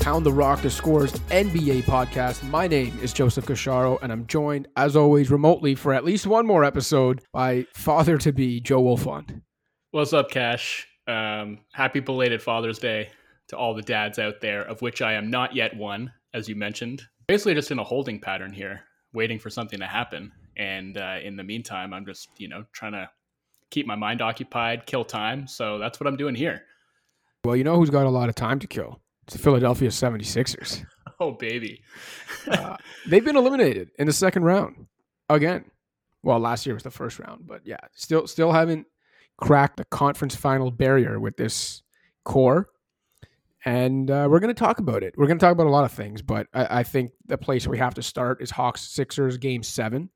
Pound the Rock the Scores NBA podcast. My name is Joseph Casciaro, and I'm joined, as always, remotely for at least one more episode by father to be Joe Wolfond. What's up, Cash? Um, happy belated Father's Day to all the dads out there, of which I am not yet one, as you mentioned. Basically, just in a holding pattern here, waiting for something to happen. And uh, in the meantime, I'm just, you know, trying to keep my mind occupied, kill time. So that's what I'm doing here. Well, you know who's got a lot of time to kill? It's the Philadelphia 76ers. Oh, baby. uh, they've been eliminated in the second round again. Well, last year was the first round, but yeah, still still haven't cracked the conference final barrier with this core. And uh, we're going to talk about it. We're going to talk about a lot of things, but I, I think the place we have to start is Hawks Sixers game seven.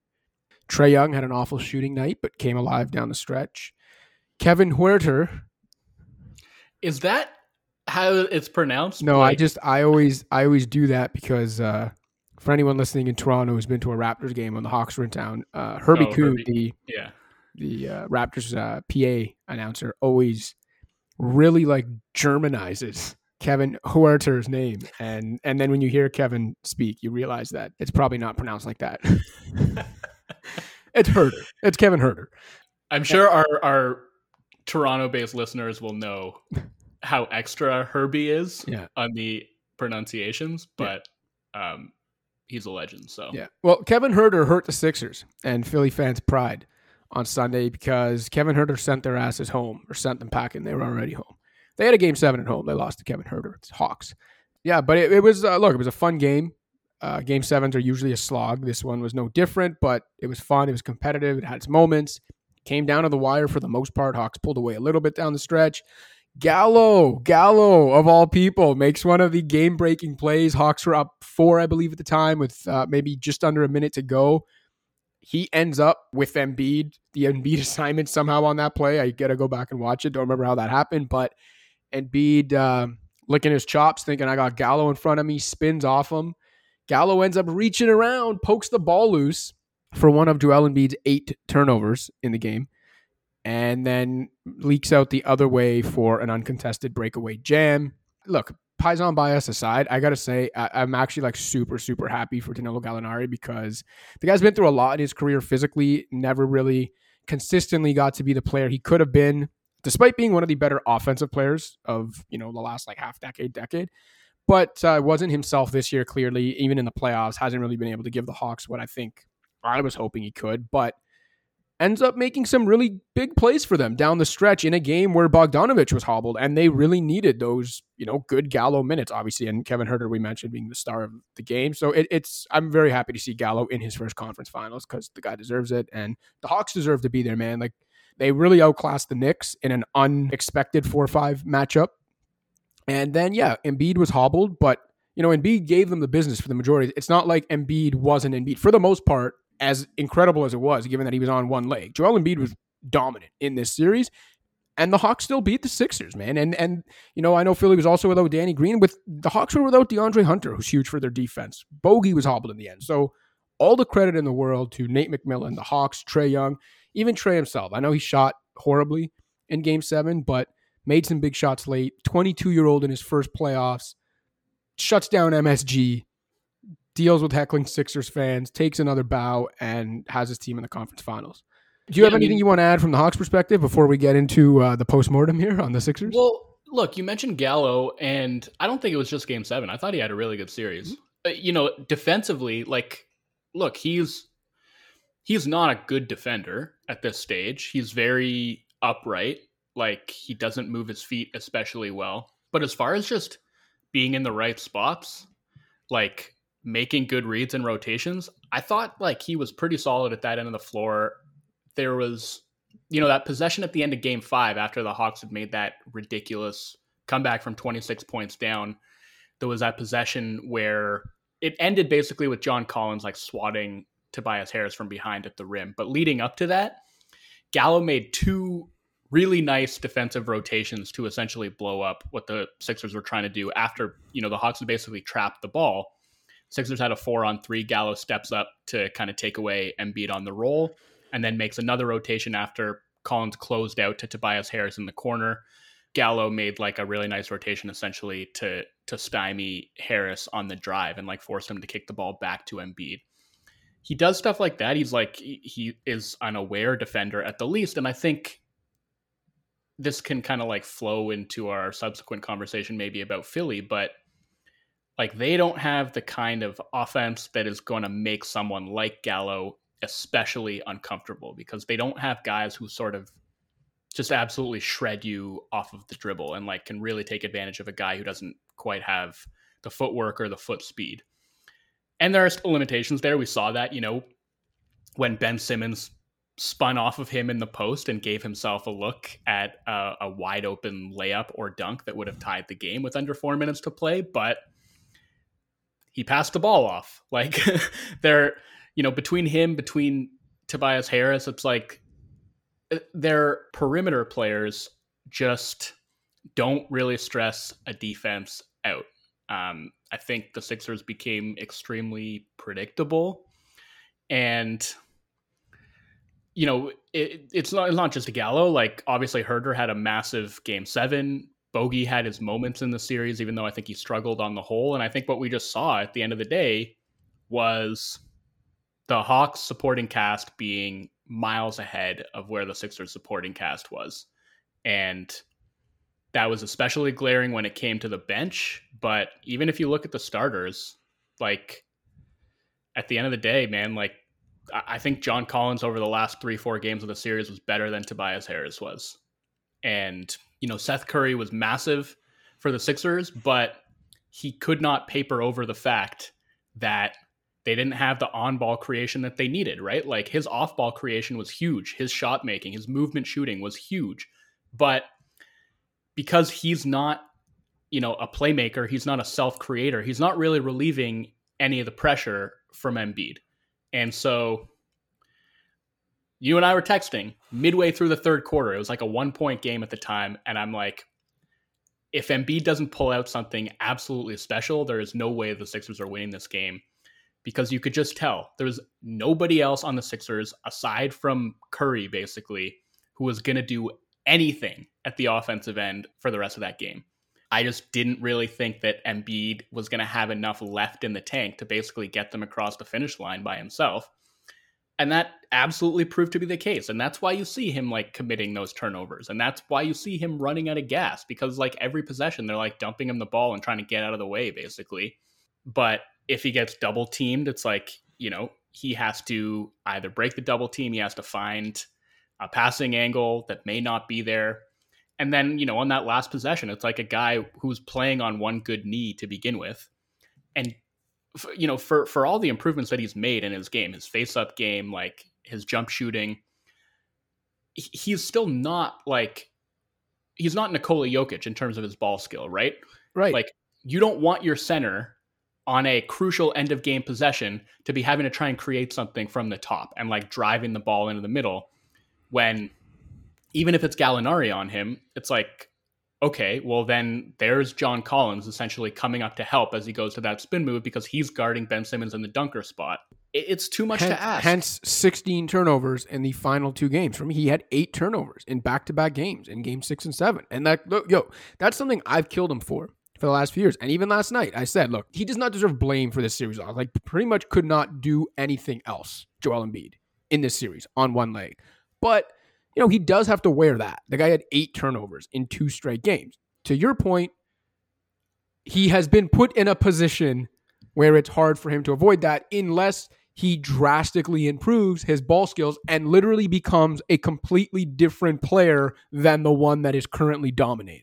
Trae Young had an awful shooting night, but came alive down the stretch. Kevin Huerter. Is that how it's pronounced? No, like, I just I always I always do that because uh, for anyone listening in Toronto who's been to a Raptors game when the Hawks were in town, uh, Herbie oh, Kuhn, the yeah the uh, Raptors uh, PA announcer, always really like Germanizes Kevin Huerter's name, and and then when you hear Kevin speak, you realize that it's probably not pronounced like that. it's Herder. It's Kevin Herder. I'm sure our our Toronto-based listeners will know how extra Herbie is yeah. on the pronunciations, but yeah. um, he's a legend. So yeah. Well, Kevin Huerter hurt the Sixers and Philly fans' pride on Sunday because Kevin Huerter sent their asses home or sent them packing. They were already home. They had a game seven at home. They lost to Kevin Huerter. It's Hawks. Yeah, but it, it was uh, look. It was a fun game. Uh, game sevens are usually a slog. This one was no different, but it was fun. It was competitive. It had its moments. Came down to the wire for the most part. Hawks pulled away a little bit down the stretch. Gallo, Gallo of all people, makes one of the game breaking plays. Hawks were up four, I believe, at the time, with uh, maybe just under a minute to go. He ends up with Embiid, the Embiid assignment somehow on that play. I got to go back and watch it. Don't remember how that happened, but Embiid uh, licking his chops, thinking I got Gallo in front of me, spins off him. Gallo ends up reaching around, pokes the ball loose for one of Joel Embiid's eight turnovers in the game and then leaks out the other way for an uncontested breakaway jam. Look, Paisan bias aside, I gotta say I, am actually like super super happy for Danilo Gallinari because the guy's been through a lot in his career physically. Never really consistently got to be the player he could have been, despite being one of the better offensive players of you know the last like half decade decade. But uh, wasn't himself this year. Clearly, even in the playoffs, hasn't really been able to give the Hawks what I think I was hoping he could. But ends up making some really big plays for them down the stretch in a game where Bogdanovich was hobbled and they really needed those, you know, good Gallo minutes, obviously. And Kevin Huerter, we mentioned being the star of the game. So it, it's, I'm very happy to see Gallo in his first conference finals because the guy deserves it. And the Hawks deserve to be there, man. Like they really outclassed the Knicks in an unexpected 4 5 matchup. And then, yeah, Embiid was hobbled, but, you know, Embiid gave them the business for the majority. It's not like Embiid wasn't Embiid. For the most part, as incredible as it was, given that he was on one leg. Joel Embiid was dominant in this series. And the Hawks still beat the Sixers, man. And and you know, I know Philly was also without Danny Green. With the Hawks were without DeAndre Hunter, who's huge for their defense. Bogey was hobbled in the end. So all the credit in the world to Nate McMillan, the Hawks, Trae Young, even Trae himself. I know he shot horribly in game seven, but made some big shots late. 22 year old in his first playoffs, shuts down MSG, deals with heckling Sixers fans, takes another bow, and has his team in the conference finals. Do you yeah, have anything I mean, you want to add from the Hawks' perspective before we get into uh, the postmortem here on the Sixers? Well, look, you mentioned Gallo, and I don't think it was just Game Seven. I thought he had a really good series. Mm-hmm. Uh, you know, defensively, like, look, he's he's not a good defender at this stage. He's very upright. Like, he doesn't move his feet especially well. But as far as just being in the right spots, like making good reads and rotations. I thought like he was pretty solid at that end of the floor. There was, you know, that possession at the end of game five after the Hawks had made that ridiculous comeback from 26 points down. There was that possession where it ended basically with John Collins like swatting Tobias Harris from behind at the rim. But leading up to that, Gallo made two really nice defensive rotations to essentially blow up what the Sixers were trying to do after, you know, the Hawks had basically trapped the ball Sixers had a four on three. Gallo steps up to kind of take away Embiid on the roll, and then makes another rotation after Collins closed out to Tobias Harris in the corner. Gallo made like a really nice rotation essentially to to stymie Harris on the drive and like force him to kick the ball back to Embiid. He does stuff like that. He's like he is an aware defender at the least, and I think this can kind of like flow into our subsequent conversation maybe about Philly, but like they don't have the kind of offense that is going to make someone like Gallo especially uncomfortable because they don't have guys who sort of just absolutely shred you off of the dribble and like can really take advantage of a guy who doesn't quite have the footwork or the foot speed. And there are still limitations there. We saw that, you know, when Ben Simmons spun off of him in the post and gave himself a look at a, a wide open layup or dunk that would have tied the game with under four minutes to play. But he passed the ball off. Like there, you know, between him, between Tobias Harris, it's like uh, their perimeter players just don't really stress a defense out. Um, I think the Sixers became extremely predictable, and you know it, it's not it's not just Gallo. Like obviously, Huerter had a massive game seven. Bogey had his moments in the series, even though I think he struggled on the whole. And I think what we just saw at the end of the day was the Hawks supporting cast being miles ahead of where the Sixers supporting cast was. And that was especially glaring when it came to the bench. But even if you look at the starters, like at the end of the day, man, like I think John Collins over the last three, four games of the series was better than Tobias Harris was. And, you know, Seth Curry was massive for the Sixers, but he could not paper over the fact that they didn't have the on ball creation that they needed, right? Like his off ball creation was huge. His shot making, his movement shooting was huge. But because he's not, you know, a playmaker, he's not a self creator, he's not really relieving any of the pressure from Embiid. And so you and I were texting midway through the third quarter. It was like a one point game at the time. And I'm like, if Embiid doesn't pull out something absolutely special, there is no way the Sixers are winning this game because you could just tell there was nobody else on the Sixers aside from Curry, basically, who was going to do anything at the offensive end for the rest of that game. I just didn't really think that Embiid was going to have enough left in the tank to basically get them across the finish line by himself. And that absolutely proved to be the case. And that's why you see him like committing those turnovers. And that's why you see him running out of gas because like every possession, they're like dumping him the ball and trying to get out of the way, basically. But if he gets double teamed, it's like, you know, he has to either break the double team, he has to find a passing angle that may not be there. And then, you know, on that last possession, it's like a guy who's playing on one good knee to begin with. And, you know, for, for all the improvements that he's made in his game, his face up game, like his jump shooting, he's still not like, he's not Nikola Jokic in terms of his ball skill, right? Right. Like, you don't want your center on a crucial end of game possession to be having to try and create something from the top and like driving the ball into the middle when even if it's Gallinari on him, it's like, okay, well then there's John Collins essentially coming up to help as he goes to that spin move because he's guarding Ben Simmons in the dunker spot. It's too much hence, to ask. Hence 16 turnovers in the final two games. For me, he had eight turnovers in back to back games in game six and seven. And that, yo, that's something I've killed him for for the last few years. And even last night, I said, look, he does not deserve blame for this series. Like, pretty much could not do anything else, Joel Embiid, in this series on one leg. But, you know, he does have to wear that. The guy had eight turnovers in two straight games. To your point, he has been put in a position where it's hard for him to avoid that unless he drastically improves his ball skills and literally becomes a completely different player than the one that is currently dominating.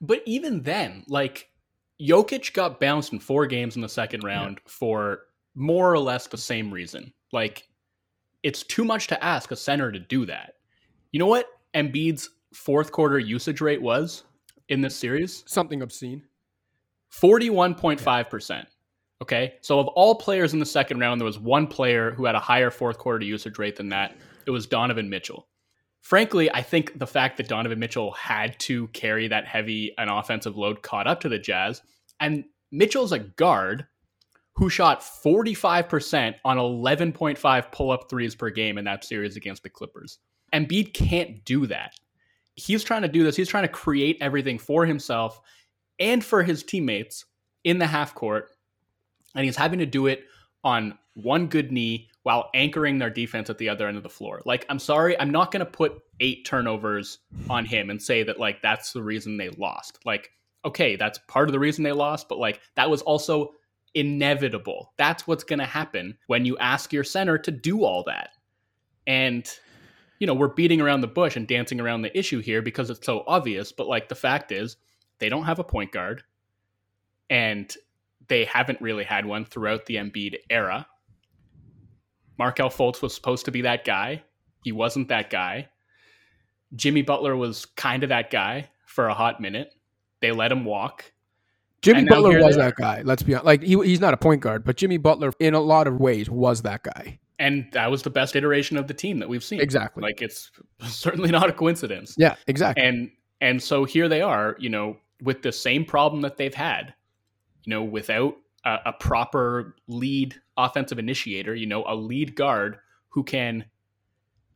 But even then, like Jokic got bounced in four games in the second round yeah. for more or less the same reason. Like it's too much to ask a center to do that. You know what Embiid's fourth quarter usage rate was in this series? Something obscene. 41.5%. Okay. So of all players in the second round, there was one player who had a higher fourth quarter usage rate than that. It was Donovan Mitchell frankly, I think the fact that Donovan Mitchell had to carry that heavy an offensive load caught up to the Jazz. And Mitchell's a guard who shot 45% on 11.5 pull up threes per game in that series against the Clippers. Embiid can't do that. he's trying to do this. He's trying to create everything for himself and for his teammates in the half court. And he's having to do it on one good knee while anchoring their defense at the other end of the floor. Like, I'm sorry, I'm not going to put eight turnovers on him and say that, like, that's the reason they lost. Like, okay, that's part of the reason they lost, but, like, that was also inevitable. That's what's going to happen when you ask your center to do all that. And, you know, we're beating around the bush and dancing around the issue here because it's so obvious, but, like, the fact is, they don't have a point guard. And they haven't really had one throughout the Embiid era. Markelle Fultz was supposed to be that guy. He wasn't that guy. Jimmy Butler was kind of that guy for a hot minute. They let him walk. Jimmy Butler was that guy. Let's be honest. Like he, he's not a point guard, but Jimmy Butler, in a lot of ways, was that guy. And that was the best iteration of the team that we've seen. Exactly. Like it's certainly not a coincidence. Yeah, exactly. And and so here they are, you know, with the same problem that they've had you know, without a, a proper lead offensive initiator, you know, a lead guard who can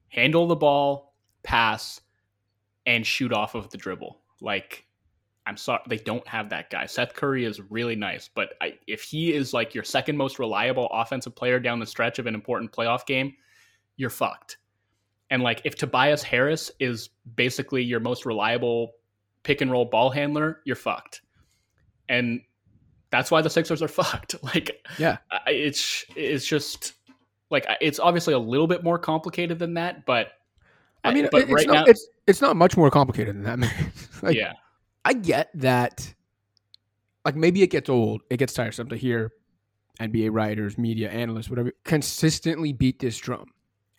handle the ball, pass, and shoot off of the dribble. Like, I'm sorry, they don't have that guy. Seth Curry is really nice, but I, if he is like your second most reliable offensive player down the stretch of an important playoff game, you're fucked. And like, if Tobias Harris is basically your most reliable pick and roll ball handler, you're fucked. And that's why the Sixers are fucked. Like, yeah, it's it's just like it's obviously a little bit more complicated than that, but I mean, but it's right not, now, it's it's not much more complicated than that. Man. like, yeah, I get that. Like maybe it gets old, it gets tiresome to hear NBA writers, media analysts, whatever, consistently beat this drum.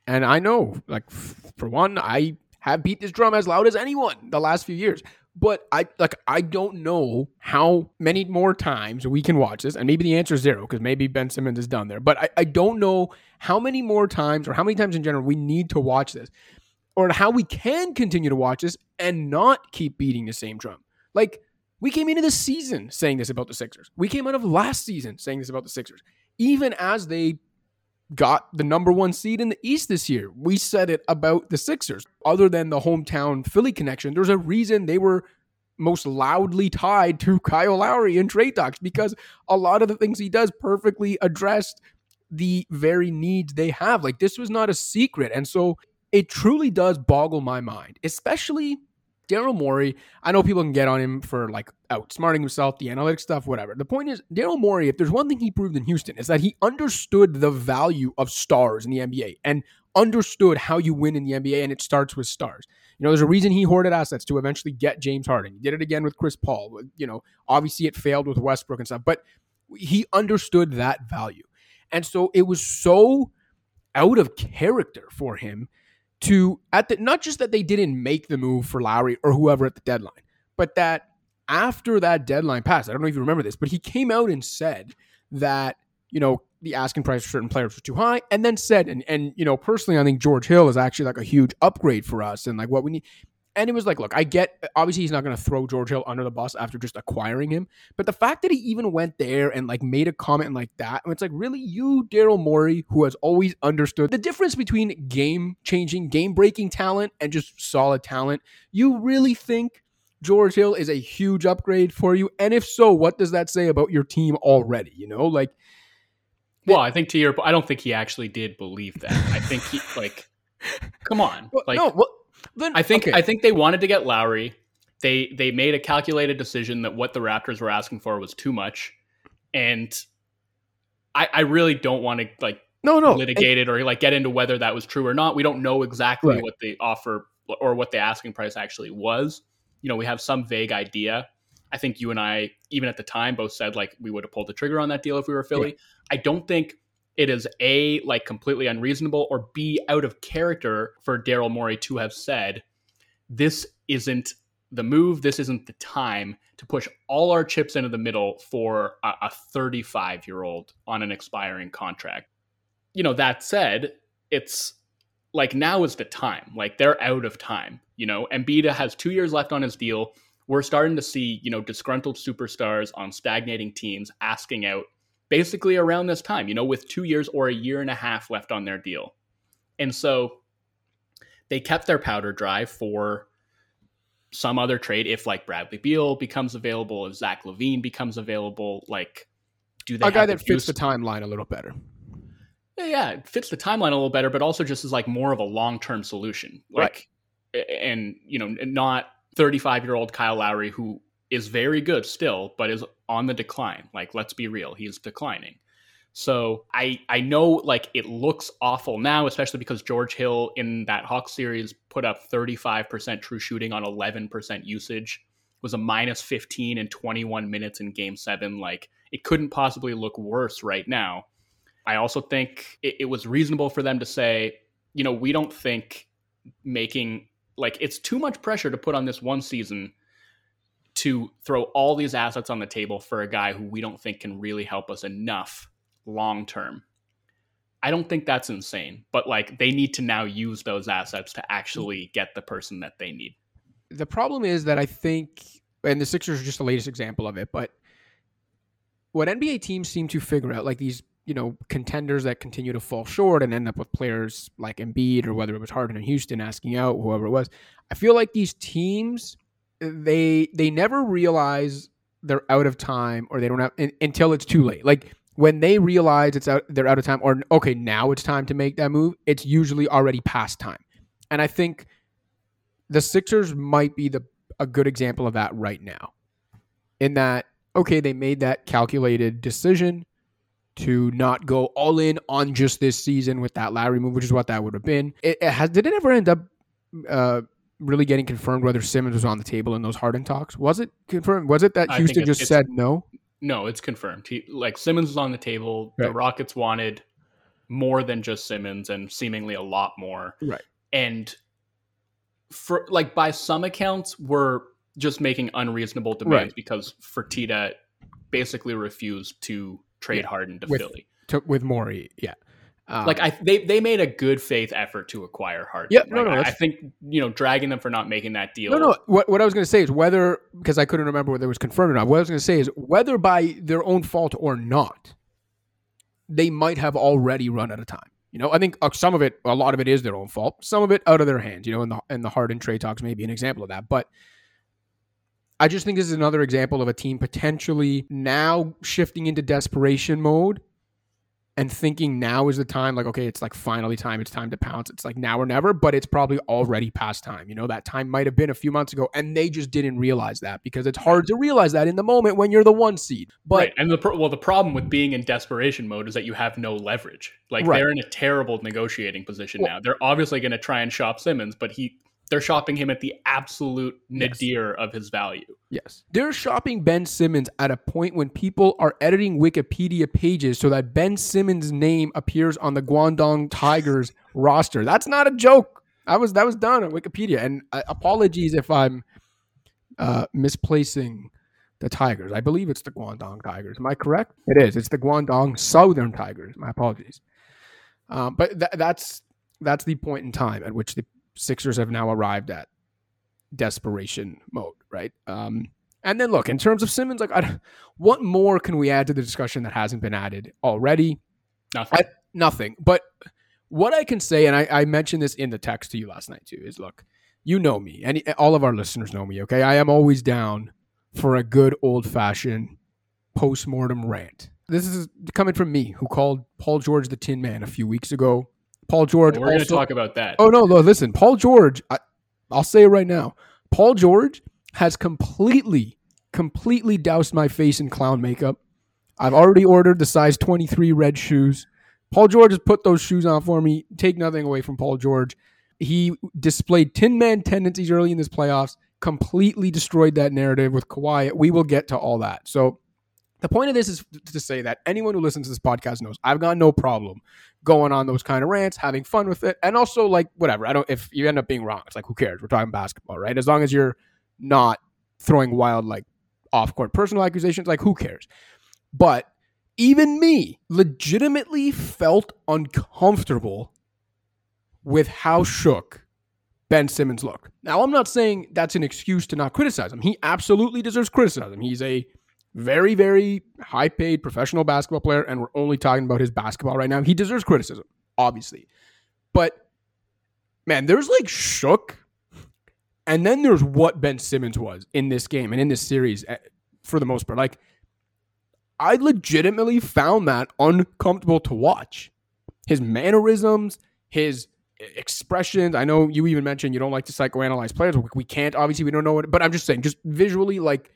And I know, like for one, I have beat this drum as loud as anyone the last few years. But I like I don't know how many more times we can watch this, and maybe the answer is zero because maybe Ben Simmons is done there. But I, I don't know how many more times or how many times in general we need to watch this, or how we can continue to watch this and not keep beating the same drum. Like we came into the season saying this about the Sixers. We came out of last season saying this about the Sixers. Even as they got the number one seed in the East this year. We said it about the Sixers. Other than the hometown Philly connection, there's a reason they were most loudly tied to Kyle Lowry in trade talks because a lot of the things he does perfectly addressed the very needs they have. Like this was not a secret. And so it truly does boggle my mind, especially Daryl Morey, I know people can get on him for like outsmarting himself, the analytics stuff, whatever. The point is, Daryl Morey, if there's one thing he proved in Houston, is that he understood the value of stars in the NBA and understood how you win in the NBA, and it starts with stars. You know, there's a reason he hoarded assets to eventually get James Harden. He did it again with Chris Paul. You know, obviously it failed with Westbrook and stuff, but he understood that value. And so it was so out of character for him to at the not just that they didn't make the move for Lowry or whoever at the deadline, but that after that deadline passed, I don't know if you remember this, but he came out and said that you know the asking price for certain players was too high, and then said and and you know personally, I think George Hill is actually like a huge upgrade for us, and like what we need. And it was like, look, I get, obviously, he's not going to throw George Hill under the bus after just acquiring him. But the fact that he even went there and like made a comment like that, it's like, really, you, Daryl Morey, who has always understood the difference between game changing, game breaking talent and just solid talent, you really think George Hill is a huge upgrade for you? And if so, what does that say about your team already? You know, like, well, I think to your, I don't think he actually did believe that. I think he, like, come on. Like, no, well, then, I think okay. I think they wanted to get Lowry. They they made a calculated decision that what the Raptors were asking for was too much, and I, I really don't want to like no no litigate it or like get into whether that was true or not. We don't know exactly right. what the offer or what the asking price actually was. You know, we have some vague idea. I think you and I, even at the time, both said like we would have pulled the trigger on that deal if we were Philly. Yeah. I don't think it is a like completely unreasonable or b out of character for Daryl Morey to have said this isn't the move this isn't the time to push all our chips into the middle for a 35 year old on an expiring contract. You know that said it's like now is the time. Like they're out of time you know? Embiid has 2 years left on his deal. We're starting to see you know disgruntled superstars on stagnating teams asking out basically around this time, you know, with two years or a year and a half left on their deal. And so they kept their powder dry for some other trade if like Bradley Beal becomes available, if Zach LaVine becomes available, like do they A guy that the fits the timeline a little better. yeah, yeah, it fits the timeline a little better, but also just is like more of a long term solution. Like, a- and you know, not 35 year old Kyle Lowry who is very good still, but is on the decline. Like, let's be real, he's declining. So I I know like it looks awful now, especially because George Hill in that Hawks series put up 35% true shooting on 11% usage, was a minus 15 in 21 minutes in game seven. Like it couldn't possibly look worse right now. I also think it, it was reasonable for them to say, you know, we don't think making like it's too much pressure to put on this one season to throw all these assets on the table for a guy who we don't think can really help us enough long term. I don't think that's insane, but like they need to now use those assets to actually get the person that they need. The problem is that I think, and the Sixers are just the latest example of it, but what NBA teams seem to figure out, like these, you know, contenders that continue to fall short and end up with players like Embiid or whether it was Harden and Houston asking out, whoever it was. I feel like these teams, they they never realize they're out of time or they don't have un- until it's too late. Like when they realize it's out, they're out of time, or okay, now it's time to make that move. It's usually already past time, and I think the Sixers might be the a good example of that right now. In that, okay, they made that calculated decision to not go all in on just this season with that Lowry move, which is what that would have been. It, it has did it ever end up uh, really getting confirmed whether Simmons was on the table in those Harden talks? Was it confirmed? Was it that Houston just said no? No, it's confirmed. He like Simmons was on the table. The Rockets wanted more than just Simmons and seemingly a lot more. Right. And for like by some accounts, we're just making unreasonable demands Right. because Fertitta basically refused to trade Yeah. Harden to With- Philly. To, with Morey, yeah. Um, Like I, they they made a good faith effort to acquire Harden. Yeah, no, Like, no, I, I think you know dragging them for not making that deal. No, no. What, what I was going to say is whether, because I couldn't remember whether it was confirmed or not, what I was going to say is whether by their own fault or not, they might have already run out of time. You know, I think uh, some of it, a lot of it is their own fault. Some of it out of their hands. You know, and the and the Harden trade talks may be an example of that. But I just think this is another example of a team potentially now shifting into desperation mode and thinking now is the time like okay it's like finally time it's time to pounce it's like now or never but it's probably already past time you know that time might have been a few months ago and they just didn't realize that because it's hard to realize that in the moment when you're the one seed but right. And the pro- well, the problem with being in desperation mode is that you have no leverage. Like Right. they're in a terrible negotiating position Well- now. They're obviously going to try and shop Simmons, but he they're shopping him at the absolute Yes. nadir of his value. yes they're shopping ben simmons at a point when people are editing wikipedia pages so that ben simmons name appears on the guangdong tigers roster that's not a joke that was that was done on wikipedia and uh, apologies if i'm uh, misplacing the Tigers. I believe it's the Guangdong Tigers. Am I correct? It is. It's the Guangdong Southern Tigers. My apologies. Um, but tha- that's that's the point in time at which the Sixers have now arrived at desperation mode, right? Um, and then look in terms of Simmons, like, I, what more can we add to the discussion that hasn't been added already? Nothing. I- Nothing. But what I can say, and I, I mentioned this in the text to you last night too, is look, you know me, and all of our listeners know me. Okay, I am always down for a good old fashioned post mortem rant. This is coming from me, who called Paul George the Tin Man a few weeks ago. Paul George. We're going to talk about that. Oh no, no! Listen, Paul George. I, I'll say it right now. Paul George has completely, completely doused my face in clown makeup. I've already ordered the size 23 red shoes. Paul George has put those shoes on for me. Take nothing away from Paul George. He displayed Tin Man tendencies early in this playoffs. Completely destroyed that narrative with Kawhi. We will get to all that. So the point of this is to say that anyone who listens to this podcast knows I've got no problem going on those kind of rants, having fun with it, and also like whatever. I don't. If you end up being wrong, it's like who cares? We're talking basketball, right? As long as you're not throwing wild like off court personal accusations, like who cares? But even me legitimately felt uncomfortable with how shook Ben Simmons looked. Now, I'm not saying that's an excuse to not criticize him. He absolutely deserves criticism. He's a very, very high paid professional basketball player, and we're only talking about his basketball right now. He deserves criticism, obviously. But man, there's like shook And then there's what Ben Simmons was in this game and in this series eh, for the most part. Like, I legitimately found that uncomfortable to watch. His mannerisms, his expressions. I know you even mentioned you don't like to psychoanalyze players. We can't, obviously, we don't know it, but I'm just saying, just visually, like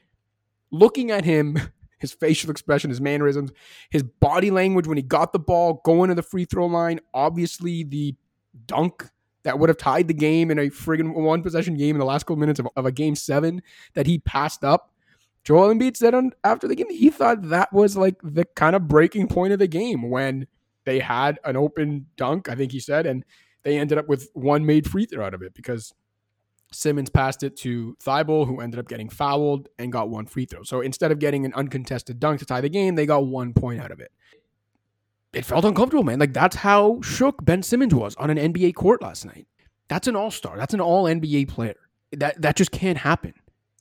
looking at him, his facial expression, his mannerisms, his body language when he got the ball, going to the free throw line, obviously the dunk that would have tied the game in a friggin' one possession game in the last couple minutes of, of a game seven that he passed up. Joel Embiid said on, after the game he thought that was like the kind of breaking point of the game when they had an open dunk, I think he said, and they ended up with one made free throw out of it because Simmons passed it to Thybulle, who ended up getting fouled and got one free throw. So instead of getting an uncontested dunk to tie the game, they got one point out of it. It felt uncomfortable, man. Like that's how shook Ben Simmons was on an NBA court last night. That's an all-star. That's an all NBA player. That that just can't happen.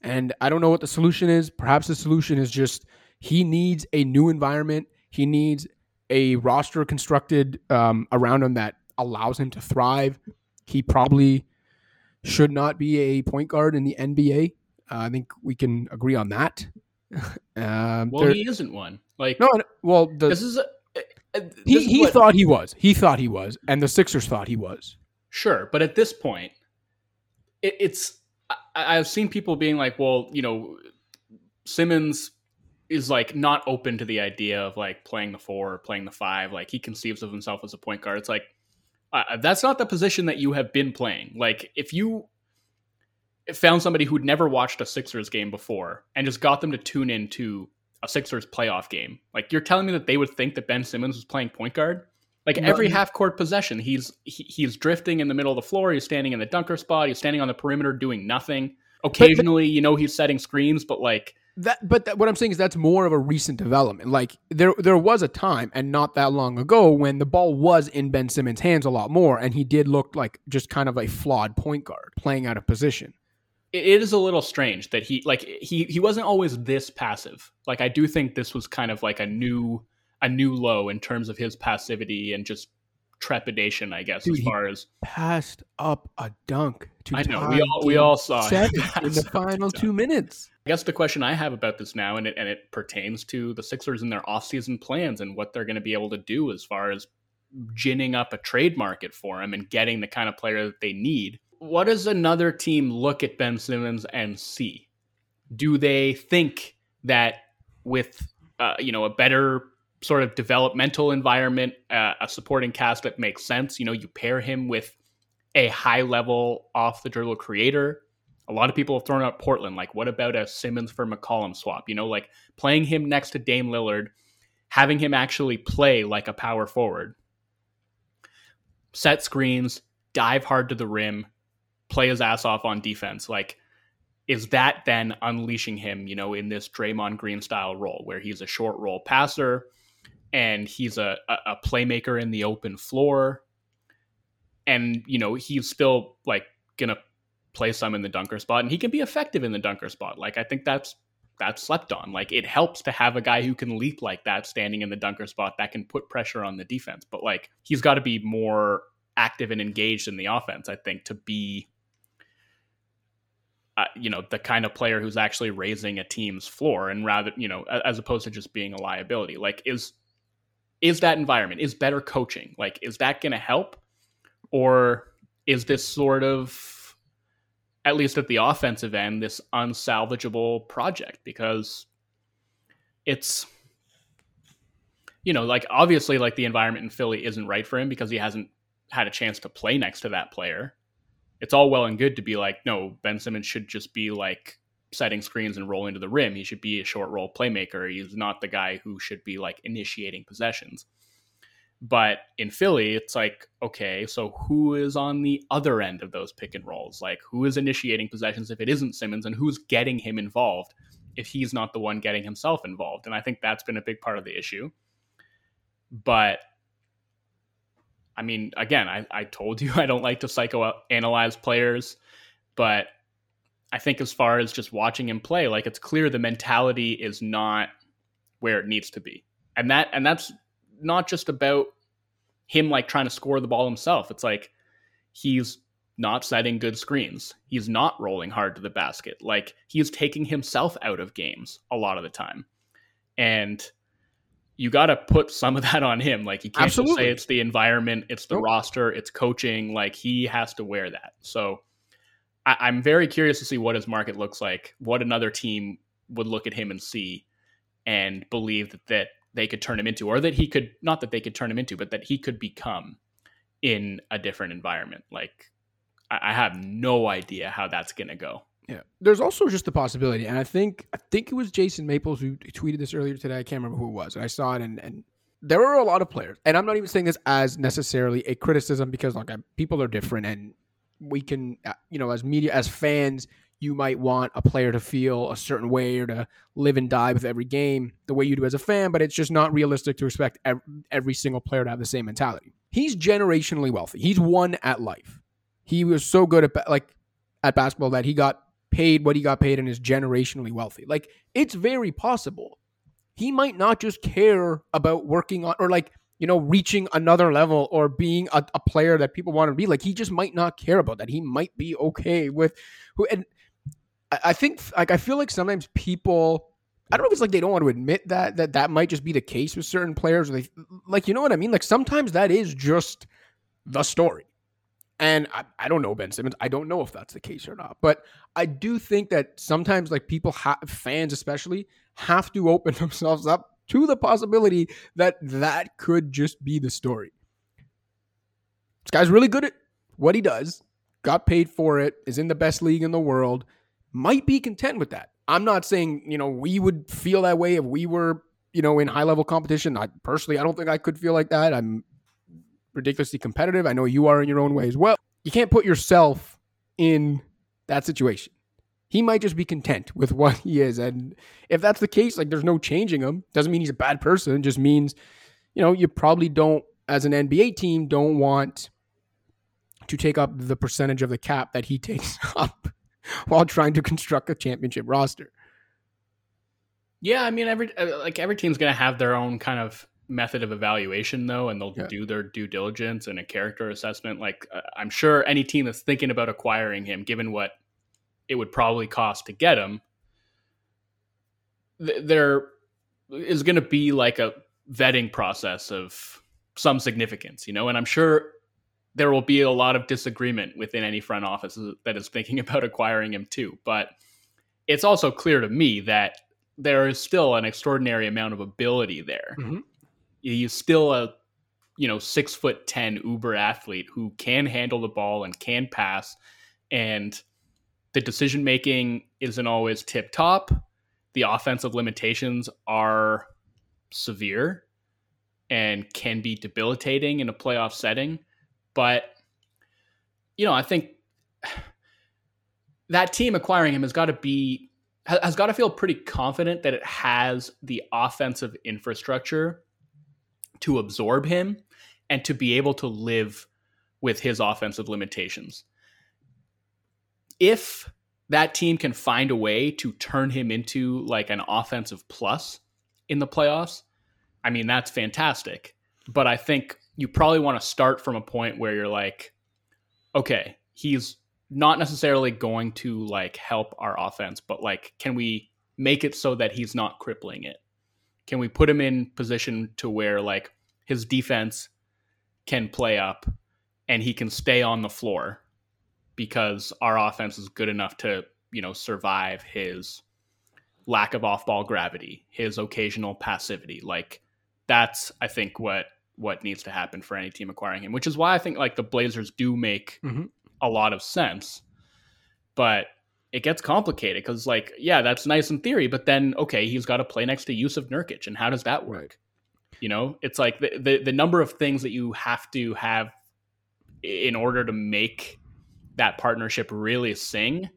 And I don't know what the solution is. Perhaps the solution is just he needs a new environment. He needs a roster constructed um, around him that allows him to thrive. He probably should not be a point guard in the NBA. Uh, I think we can agree on that. um, well, there, he isn't one. Like no, well, the, this is a, this he he what, thought he was. He thought he was, and the Sixers thought he was. Sure, but at this point, it, it's I, I've seen people being like, well, you know, Simmons is like not open to the idea of like playing the four or playing the five. Like he conceives of himself as a point guard. It's like uh, that's not the position that you have been playing. Like if you found somebody who'd never watched a Sixers game before and just got them to tune into a Sixers playoff game, like you're telling me that they would think that Ben Simmons was playing point guard? Like every half court possession, he's he, he's drifting in the middle of the floor. He's standing in the dunker spot. He's standing on the perimeter doing nothing. Occasionally, you know, he's setting screens, but like that but that, what i'm saying is that's more of a recent development like there there was a time and not that long ago when the ball was in ben simmons hands a lot more and he did look like just kind of a flawed point guard playing out of position it is a little strange that he like he he wasn't always this passive like i do think this was kind of like a new a new low in terms of his passivity and just trepidation, I guess, Dude, as far as passed up a dunk. I know we all we all saw in the final two minutes. I guess the question I have about this now, and it and it pertains to the Sixers and their offseason plans and what they're going to be able to do as far as ginning up a trade market for him and getting the kind of player that they need. What does another team look at Ben Simmons and see? Do they think that with uh, you know a better sort of developmental environment, uh, a supporting cast that makes sense. You know, you pair him with a high level off the dribble creator. A lot of people have thrown out Portland. Like, what about a Simmons for McCollum swap? You know, like playing him next to Dame Lillard, having him actually play like a power forward, set screens, dive hard to the rim, play his ass off on defense. Like, is that then unleashing him, you know, in this Draymond Green style role where he's a short roll passer, and he's a, a playmaker in the open floor. And, you know, he's still like gonna play some in the dunker spot and he can be effective in the dunker spot. Like I think that's that's slept on. Like it helps to have a guy who can leap like that standing in the dunker spot that can put pressure on the defense. But like he's got to be more active and engaged in the offense, I think, to be uh, you know the kind of player who's actually raising a team's floor and rather you know as opposed to just being a liability like is is that environment is better coaching like is that going to help or is this sort of at least at the offensive end this unsalvageable project because it's you know like obviously like the environment in Philly isn't right for him because he hasn't had a chance to play next to that player it's all well and good to be like no Ben Simmons should just be like setting screens and rolling to the rim. He should be a short roll playmaker. He's not the guy who should be like initiating possessions. But in Philly, it's like, okay, so who is on the other end of those pick and rolls? Like, who is initiating possessions if it isn't Simmons, and who's getting him involved if he's not the one getting himself involved? And I think that's been a big part of the issue. But I mean, again, I, I told you I don't like to psychoanalyze players, but I think as far as just watching him play, like it's clear the mentality is not where it needs to be. And that and that's not just about him like trying to score the ball himself. It's like he's not setting good screens. He's not rolling hard to the basket. Like he's taking himself out of games a lot of the time. And you got to put some of that on him. Like you can't Absolutely. just say it's the environment, it's the nope. roster, it's coaching. Like he has to wear that. So I, am very curious to see what his market looks like, what another team would look at him and see and believe that, that they could turn him into, or that he could, not that they could turn him into, but that he could become in a different environment. Like I, I have no idea how that's to go. Yeah, there's also just the possibility, and I think I think it was Jason Maples who tweeted this earlier today. I can't remember who it was, and I saw it, and, and there are a lot of players, and I'm not even saying this as necessarily a criticism because like people are different, and we can, uh, you know, as media, as fans, you might want a player to feel a certain way or to live and die with every game the way you do as a fan, but it's just not realistic to expect every, single player to have the same mentality. He's generationally wealthy. He's won at life. He was so good at like at basketball that he got paid what he got paid and is generationally wealthy. Like it's very possible he might not just care about working on or like you know, reaching another level or being a, a, player that people want to be. Like he just might not care about that. He might be okay with who. And I, think, like, I feel like sometimes people. I don't know if it's like they don't want to admit that that that might just be the case with certain players. They like, you know what I mean? Like sometimes that is just the story. And I, I don't know Ben Simmons. I don't know if that's the case or not. But I do think that sometimes like people have fans especially have to open themselves up to the possibility that that could just be the story. This guy's really good at what he does, got paid for it, is in the best league in the world, might be content with that. I'm not saying, you know, we would feel that way if we were, you know, in high level competition. I personally, I don't think I could feel like that. I'm ridiculously competitive. I know you are in your own way as well. You can't put yourself in that situation he might just be content with what he is. And if that's the case, like there's no changing him. Doesn't mean he's a bad person. It just means, you know, you probably don't, as an NBA team, don't want to take up the percentage of the cap that he takes up while trying to construct a championship roster. Yeah, I mean, every uh, like every team's gonna have their own kind of method of evaluation though and they'll yeah. do their due diligence and a character assessment like uh, i'm sure any team that's thinking about acquiring him given what it would probably cost to get him, th- there is going to be like a vetting process of some significance, you know, and I'm sure there will be a lot of disagreement within any front office that is thinking about acquiring him too. But it's also clear to me that there is still an extraordinary amount of ability there. Mm-hmm. He's still a you know six foot ten uber athlete who can handle the ball and can pass and the decision making isn't always tip top. The offensive limitations are severe and can be debilitating in a playoff setting. But, you know, I think that team acquiring him has got to be, has got to feel pretty confident that it has the offensive infrastructure to absorb him and to be able to live with his offensive limitations if that team can find a way to turn him into like an offensive plus in the playoffs, I mean, that's fantastic. But I think you probably want to start from a point where you're like, okay, he's not necessarily going to like help our offense, but like, can we make it so that he's not crippling it? Can we put him in position to where like his defense can play up and he can stay on the floor because our offense is good enough to, you know, survive his lack of off-ball gravity, his occasional passivity. Like that's I think what what needs to happen for any team acquiring him, which is why I think like the Blazers do make mm-hmm. a lot of sense. But it gets complicated because like yeah, that's nice in theory, but then okay, he's got to play next to Jusuf Nurkic, and how does that work? You know, it's like the, the the number of things that you have to have in order to make that partnership really sing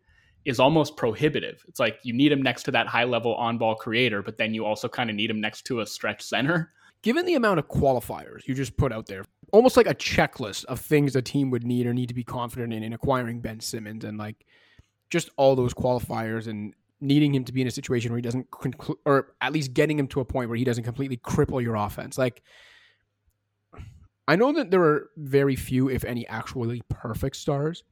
is almost prohibitive. It's like you need him next to that high level on ball creator, but then you also kind of need him next to a stretch center. Given the amount of qualifiers you just put out there, almost like a checklist of things a team would need or need to be confident in in acquiring Ben Simmons and like just all those qualifiers and needing him to be in a situation where he doesn't conclu- or at least getting him to a point where he doesn't completely cripple your offense. Like I know that there are very few if any actually perfect stars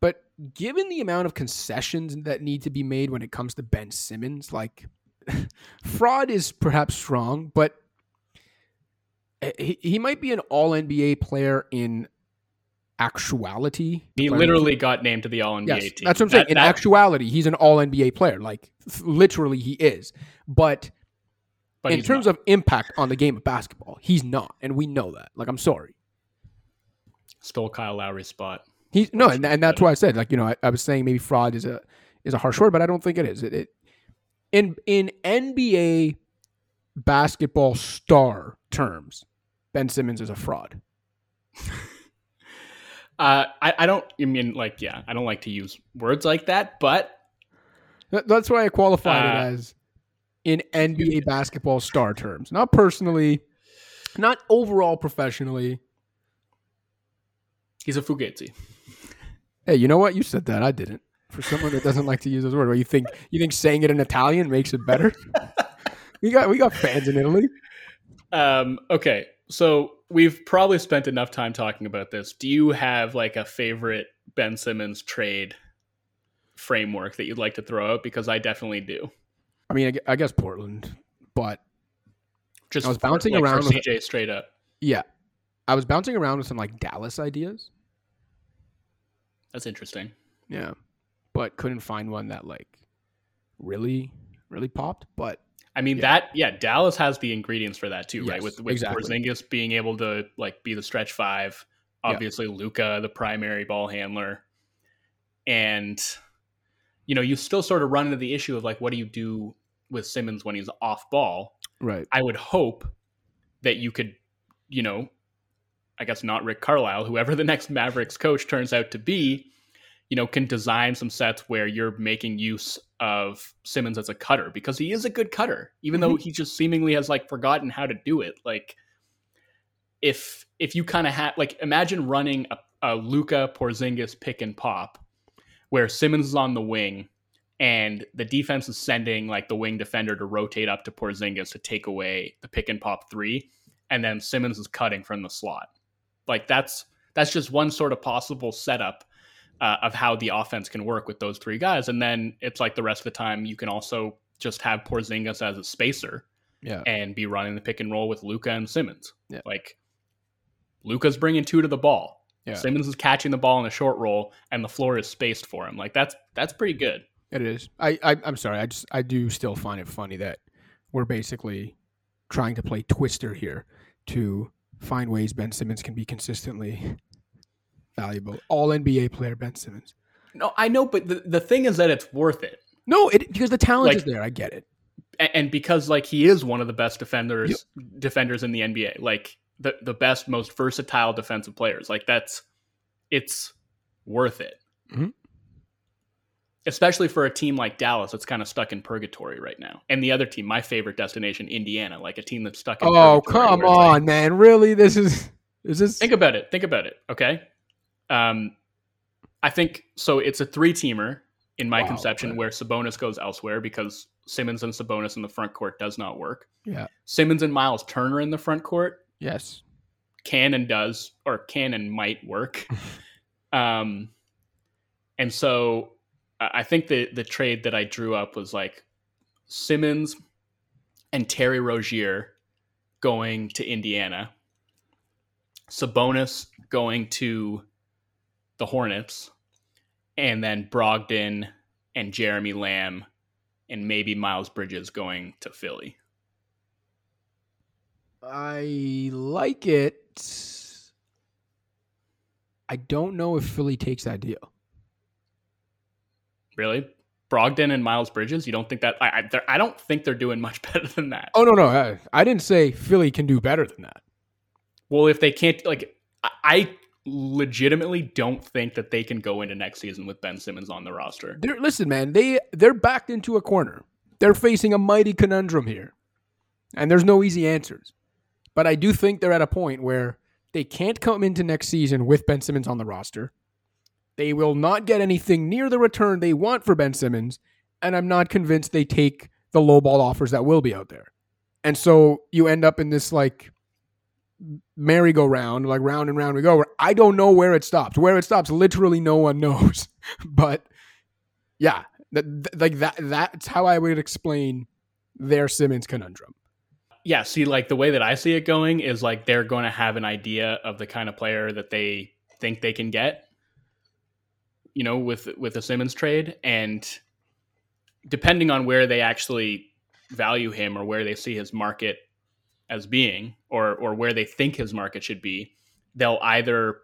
But given the amount of concessions that need to be made when it comes to Ben Simmons, like fraud is perhaps strong, but Eh, he, he might be an all NBA player in actuality. He literally got named to the All NBA yes, team. that's what I'm saying. That- in that- actuality, he's an all NBA player. Like literally, he is. But, but in terms not. of impact on the game of basketball, he's not, and we know that. Like, I'm sorry. stole Kyle Lowry's spot. He's no, and, and that's why I said like you know I, I was saying maybe fraud is a is a harsh word, but I don't think it is. It, it in in NBA basketball star terms, Ben Simmons is a fraud. Uh, I, I don't. I mean, like, yeah, I don't like to use words like that, but That- That's why I qualified Uh, it as in NBA basketball star terms, not personally, not overall professionally. he's a fugazi. Hey, you know what? You said that. I didn't. For someone that doesn't like to use those words, what, you think you think saying it in Italian makes it better? we got we got fans in Italy. Um, okay, so we've probably spent enough time talking about this. Do you have like a favorite Ben Simmons trade framework that you'd like to throw out? Because I definitely do. I mean, I guess Portland, but Just I was bouncing like, around with- CJ straight up. yeah, I was bouncing around with some like Dallas ideas. That's interesting. Yeah, but couldn't find one that like really really popped. But I mean Yeah. that yeah, Dallas has the ingredients for that too, right? With with exactly. Porzingis being able to like be the stretch five, Yeah. obviously Luka the primary ball handler, and you know you still sort of run into the issue of like what do you do with Simmons when he's off ball? right, I would hope that you could, you know, I guess not Rick Carlisle, whoever the next Mavericks coach turns out to be, you know, can design some sets where you're making use of Simmons as a cutter because he is a good cutter, even though mm-hmm. he just seemingly has like forgotten how to do it. Like if if you kind of had like imagine running a, a Luka Porzingis pick and pop where Simmons is on the wing and the defense is sending like the wing defender to rotate up to Porzingis to take away the pick and pop three, and then Simmons is cutting from the slot. Like that's that's just one sort of possible setup uh, of how the offense can work with those three guys, and then it's like the rest of the time you can also just have Porzingis as a spacer yeah, and be running the pick and roll with Luka and Simmons. Yeah. Like Luka's bringing two to the ball. Yeah. Simmons is catching the ball in a short roll, and the floor is spaced for him. Like that's that's pretty good. it is. I, I I'm sorry. I just I do still find it funny that we're basically trying to play Twister here to find ways Ben Simmons can be consistently valuable. All NBA player Ben Simmons. No, I know, but the, the thing is that it's worth it. No, it because the talent Like- is there. I get it. And because like he is one of the best defenders defenders in the NBA, like the the best, most versatile defensive players. Like that's it's worth it. Mhm. Especially for a team like Dallas that's kind of stuck in purgatory right now. And the other team, my favorite destination, Indiana, like a team that's stuck in Oh come it's like- on, man! Really? This is is this? Think about it. Think about it. Okay. Um, I think so. It's a three teamer in my Wow, conception where Sabonis goes elsewhere because Simmons and Sabonis in the front court does not work. Yeah. Simmons and Myles Turner in the front court Yes. can and does or can and might work. um, and so I I think the the trade that I drew up was like Simmons and Terry Rozier going to Indiana, Sabonis going to the Hornets, and then Brogdon and Jeremy Lamb and maybe Miles Bridges going to Philly. I like it. I don't know if Philly takes that deal. Really? Brogdon and Miles Bridges? You don't think that? I I, I don't think they're doing much better than that. Oh no, no, I, I didn't say Philly can do better than that. Well, if they can't, like, I- I legitimately don't think that they can go into next season with Ben Simmons on the roster. They're, listen, man, they they're backed into a corner. They're facing a mighty conundrum here, and there's no easy answers. But I do think they're at a point where they can't come into next season with Ben Simmons on the roster. They will not get anything near the return they want for Ben Simmons, and I'm not convinced they take the lowball offers that will be out there. And so you end up in this like merry-go-round, like round and round we go. Where I don't know where it stops. Where it stops, literally no one knows. but yeah, th- like that. That's how I would explain their Simmons conundrum. Yeah, see, like the way that I see it going is like they're going to have an idea of the kind of player that they think they can get, you know, with with the Simmons trade, and depending on where they actually value him or where they see his market as being or or where they think his market should be, they'll either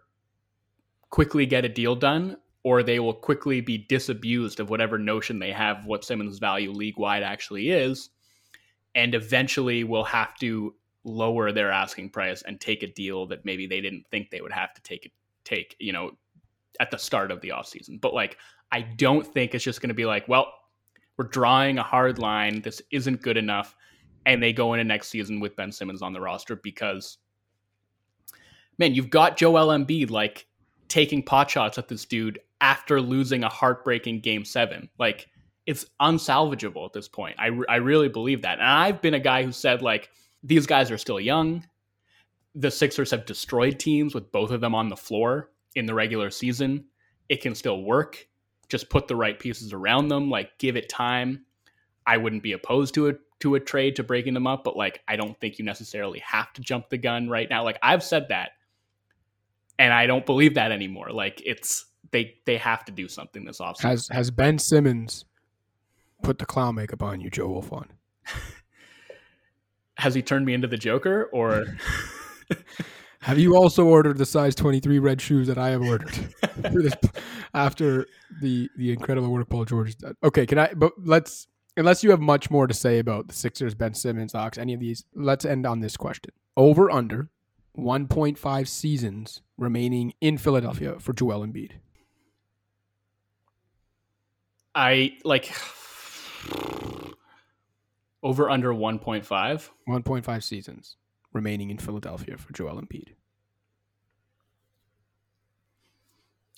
quickly get a deal done or they will quickly be disabused of whatever notion they have what Simmons' value league wide actually is, and eventually will have to lower their asking price and take a deal that maybe they didn't think they would have to take take, you know, at the start of the offseason. But like I don't think it's just going to be like, well, we're drawing a hard line. This isn't good enough. And they go into next season with Ben Simmons on the roster because, man, you've got Joel Embiid like taking pot shots at this dude after losing a heartbreaking game seven. Like, it's unsalvageable at this point. I, I really believe that. And I've been a guy who said, like, these guys are still young. The Sixers have destroyed teams with both of them on the floor in the regular season. It can still work just put the right pieces around them, like give it time. I wouldn't be opposed to a to a trade to breaking them up, but like I don't think you necessarily have to jump the gun right now. Like I've said that, and I don't believe that anymore. Like it's they they have to do something this offseason. Has has Ben Simmons put the clown makeup on you, Joe Wolfson? has he turned me into the Joker or? Have you also ordered the size 23 red shoes that I have ordered this, after the the incredible work Paul George did? Okay, can I? But let's unless you have much more to say about the Sixers, Ben Simmons, Ox, any of these. Let's end on this question: Over under 1.5 seasons remaining in Philadelphia for Joel Embiid. I like over under 1.5. 1.5 seasons remaining in Philadelphia for Joel Embiid?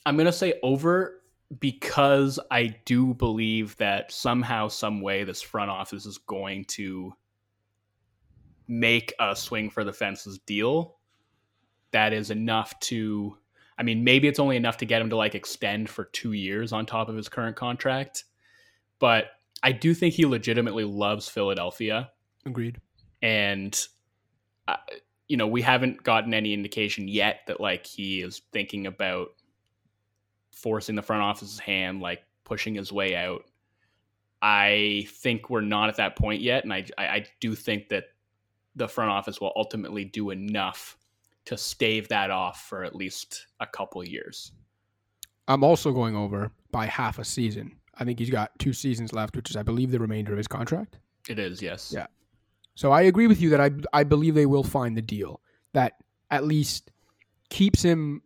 I'm going to say over because I do believe that somehow, some way, this front office is going to make a swing for the fences deal that is enough to. I mean, maybe it's only enough to get him to like extend for two years on top of his current contract, but I do think he legitimately loves Philadelphia. Agreed. And uh, you know, we haven't gotten any indication yet that like he is thinking about forcing the front office's hand, like pushing his way out. I think we're not at that point yet, and I I do think that the front office will ultimately do enough to stave that off for at least a couple years. I'm also going over by half a season. I think he's got two seasons left, which is, I believe, the remainder of his contract. It is, yes. Yeah. So I agree with you that I I believe they will find the deal that at least keeps him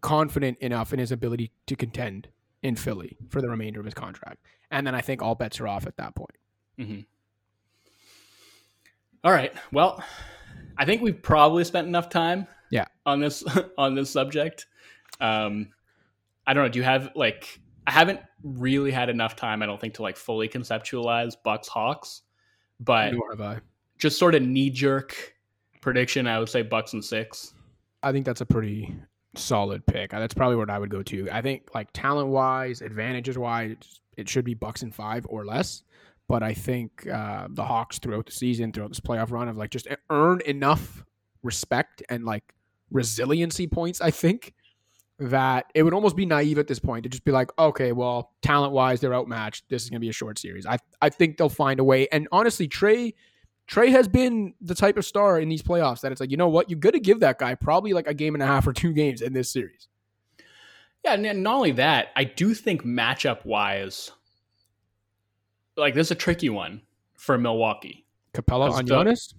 confident enough in his ability to contend in Philly for the remainder of his contract. And then I think all bets are off at that point. Mm-hmm. All right. Well, I think we've probably spent enough time. Yeah. On this on this subject. Um, I don't know. Do you have like I haven't really had enough time. I don't think to like fully conceptualize Bucks Hawks, but Nor have I. just sort of knee jerk prediction. I would say Bucks and six. I think that's a pretty solid pick. That's probably what I would go to. I think like talent wise, advantages wise, it should be Bucks and five or less. But I think uh, the Hawks throughout the season, throughout this playoff run, have like just earned enough respect and like resiliency points. I think that it would almost be naive at this point to just be like, okay, well, talent wise, they're outmatched. This is going to be a short series. I I think they'll find a way. And honestly, Trae Trae has been the type of star in these playoffs that it's like, you know what, you got to give that guy probably like a game and a half or two games in this series. Yeah, and not only that, I do think matchup wise, like this is a tricky one for Milwaukee. Capela on Giannis.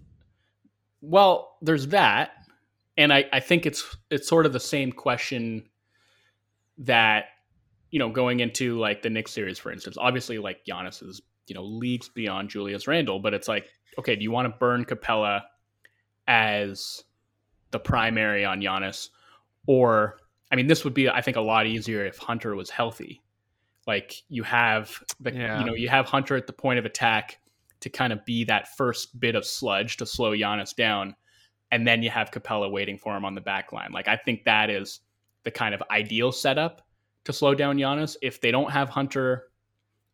Well, there's that, and I, I think it's it's sort of the same question that you know going into like the Knicks series, for instance. Obviously, like Giannis is you know leagues beyond Julius Randle, but it's like okay, do you want to burn Capela as the primary on Giannis, or I mean, this would be I think a lot easier if Hunter was healthy. Like you have the yeah. you know you have Hunter at the point of attack to kind of be that first bit of sludge to slow Giannis down. and then you have Capela waiting for him on the back line. Like I think that is the kind of ideal setup to slow down Giannis. If they don't have Hunter,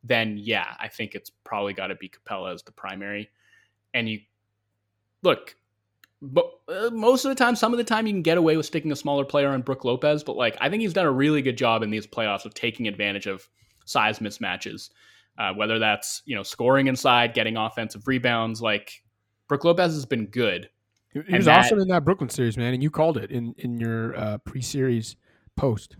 then yeah, I think it's probably got to be Capela as the primary. And you look, but uh, most of the time, some of the time, you can get away with sticking a smaller player on Brook Lopez. But like, I think he's done a really good job in these playoffs of taking advantage of size mismatches. Uh, whether that's you know scoring inside, getting offensive rebounds, like Brook Lopez has been good. He was that, awesome in that Brooklyn series, man, and you called it in in your uh, pre-series post.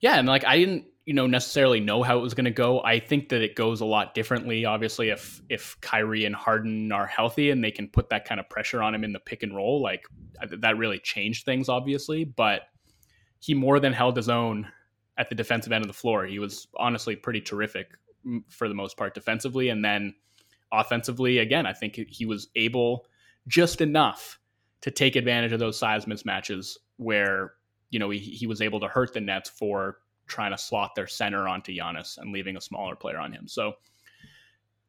Yeah, and like I didn't you know necessarily know how it was going to go. I think that it goes a lot differently. Obviously, if if Kyrie and Harden are healthy and they can put that kind of pressure on him in the pick and roll, like that really changed things. Obviously, but he more than held his own at the defensive end of the floor. He was honestly pretty terrific for the most part defensively, and then offensively, again, I think he was able just enough to take advantage of those size mismatches where you know he, he was able to hurt the Nets for trying to slot their center onto Giannis and leaving a smaller player on him. So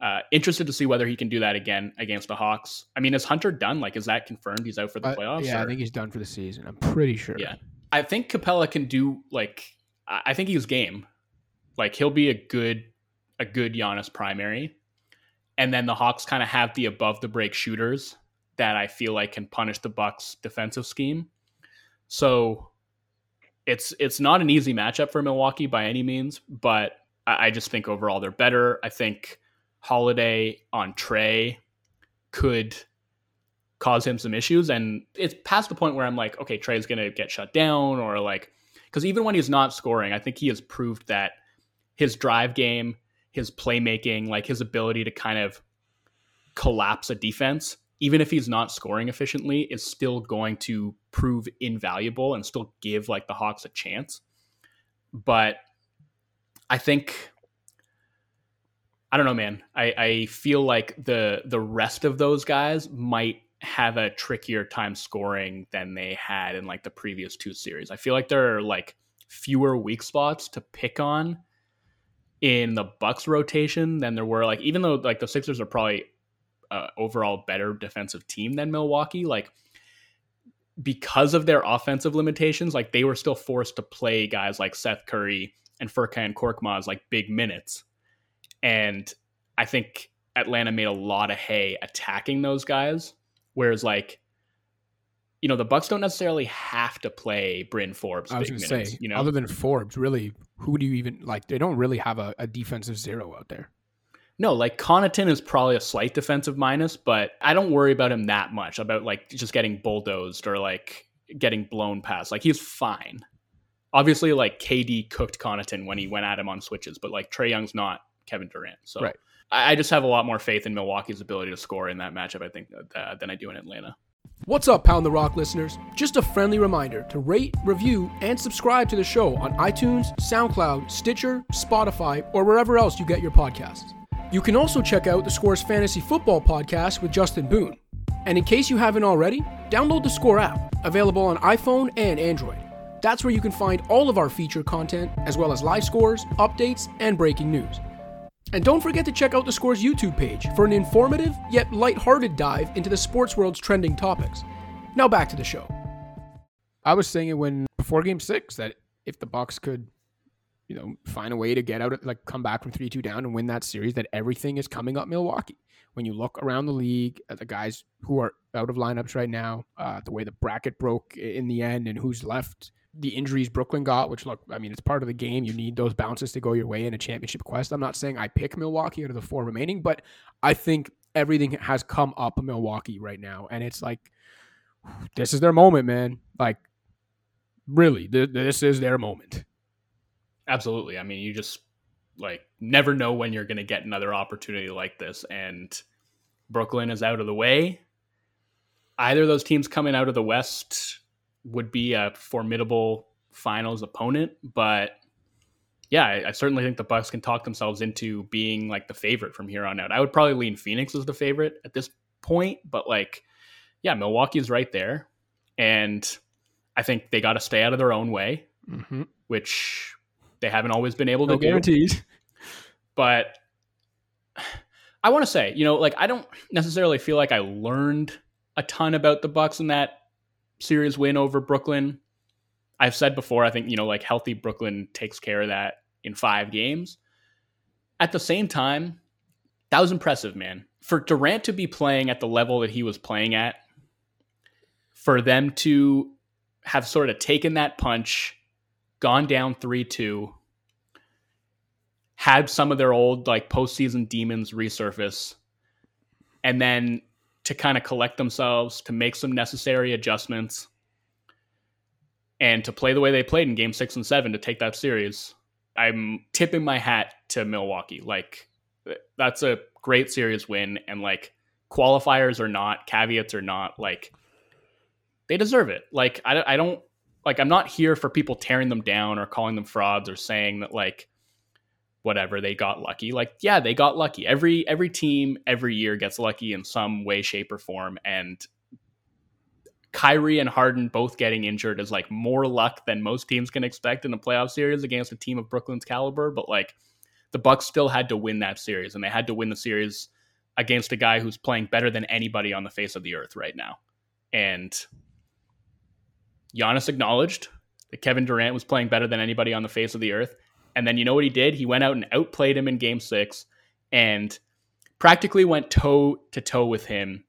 uh, interested to see whether he can do that again against the Hawks. I mean, is Hunter done? Like, is that confirmed? He's out for the uh, playoffs? yeah, or? I think he's done for the season. I'm pretty sure. Yeah, I think Capela can do like. I think he's game. Like he'll be a good, a good Giannis primary, and then the Hawks kind of have the above the break shooters that I feel like can punish the Bucks defensive scheme. So it's it's not an easy matchup for Milwaukee by any means, but I, I just think overall they're better. I think Holiday on Trae could cause him some issues, and it's past the point where I'm like, okay, Trae's gonna get shut down, or like, because even when he's not scoring, I think he has proved that his drive game, his playmaking, like his ability to kind of collapse a defense even if he's not scoring efficiently, is still going to prove invaluable and still give like the Hawks a chance. But I think I don't know, man. I, I feel like the the rest of those guys might have a trickier time scoring than they had in like the previous two series. I feel like there are like fewer weak spots to pick on in the Bucks rotation than there were like even though like the Sixers are probably uh, overall better defensive team than Milwaukee. Like because of their offensive limitations, like they were still forced to play guys like Seth Curry and Furkan Korkmaz like big minutes. And I think Atlanta made a lot of hay attacking those guys. Whereas like, you know, the Bucks don't necessarily have to play Bryn Forbes. I was going to say, you know, other than Forbes, really, who do you even like? They don't really have a, a defensive zero out there. No, like Connaughton is probably a slight defensive minus, but I don't worry about him that much about like just getting bulldozed or like getting blown past. Like he's fine. Obviously, like KD cooked Connaughton when he went at him on switches, but like Trae Young's not Kevin Durant. So right. I, I, just have a lot more faith in Milwaukee's ability to score in that matchup, I think, uh, than I do in Atlanta. What's up, Pound the Rock listeners? Just a friendly reminder to rate, review, and subscribe to the show on iTunes, SoundCloud, Stitcher, Spotify, or wherever else you get your podcasts. You can also check out the Scores Fantasy Football podcast with Justin Boone. And in case you haven't already, download the Score app, available on iPhone and Android. That's where you can find all of our feature content, as well as live scores, updates, and breaking news. And don't forget to check out the Scores YouTube page for an informative yet light-hearted dive into the sports world's trending topics. Now back to the show. I was saying it when before Game Six that if the Bucks could you know, find a way to get out, like come back from 3 2 down and win that series, that everything is coming up Milwaukee. When you look around the league at the guys who are out of lineups right now, uh, the way the bracket broke in the end and who's left, the injuries Brooklyn got, which look, I mean, it's part of the game. You need those bounces to go your way in a championship quest. I'm not saying I pick Milwaukee out of the four remaining, but I think everything has come up Milwaukee right now. And it's like, this is their moment, man. Like, really, th- this is their moment. Absolutely. I mean, you just like never know when you're going to get another opportunity like this. And Brooklyn is out of the way. Either of those teams coming out of the West would be a formidable finals opponent, but yeah, I, I, certainly think the Bucks can talk themselves into being like the favorite from here on out. I would probably lean Phoenix as the favorite at this point, but like, yeah, Milwaukee's right there, and I think they got to stay out of their own way, mm-hmm. which they haven't always been able to no guarantees. But I want to say, you know, like I don't necessarily feel like I learned a ton about the Bucks in that series win over Brooklyn. I've said before, I think, you know, like healthy Brooklyn takes care of that in five games. At the same time, that was impressive, man. For Durant to be playing at the level that he was playing at, for them to have sort of taken that punch, gone down 3 2, had some of their old like postseason demons resurface, and then to kind of collect themselves, to make some necessary adjustments, and to play the way they played in game six and seven to take that series. I'm tipping my hat to Milwaukee. Like, that's a great series win. And like, qualifiers or not, caveats or not, like, they deserve it. Like, I, I don't, like, I'm not here for people tearing them down or calling them frauds or saying that, like, whatever they got lucky. Like yeah they got lucky. Every every team every year gets lucky in some way shape or form and Kyrie and Harden both getting injured is like more luck than most teams can expect in a playoff series against a team of Brooklyn's caliber but like the Bucks still had to win that series and they had to win the series against a guy who's playing better than anybody on the face of the earth right now. And Giannis acknowledged that Kevin Durant was playing better than anybody on the face of the earth and then you know what he did? He went out and outplayed him in game six and practically went toe to toe with him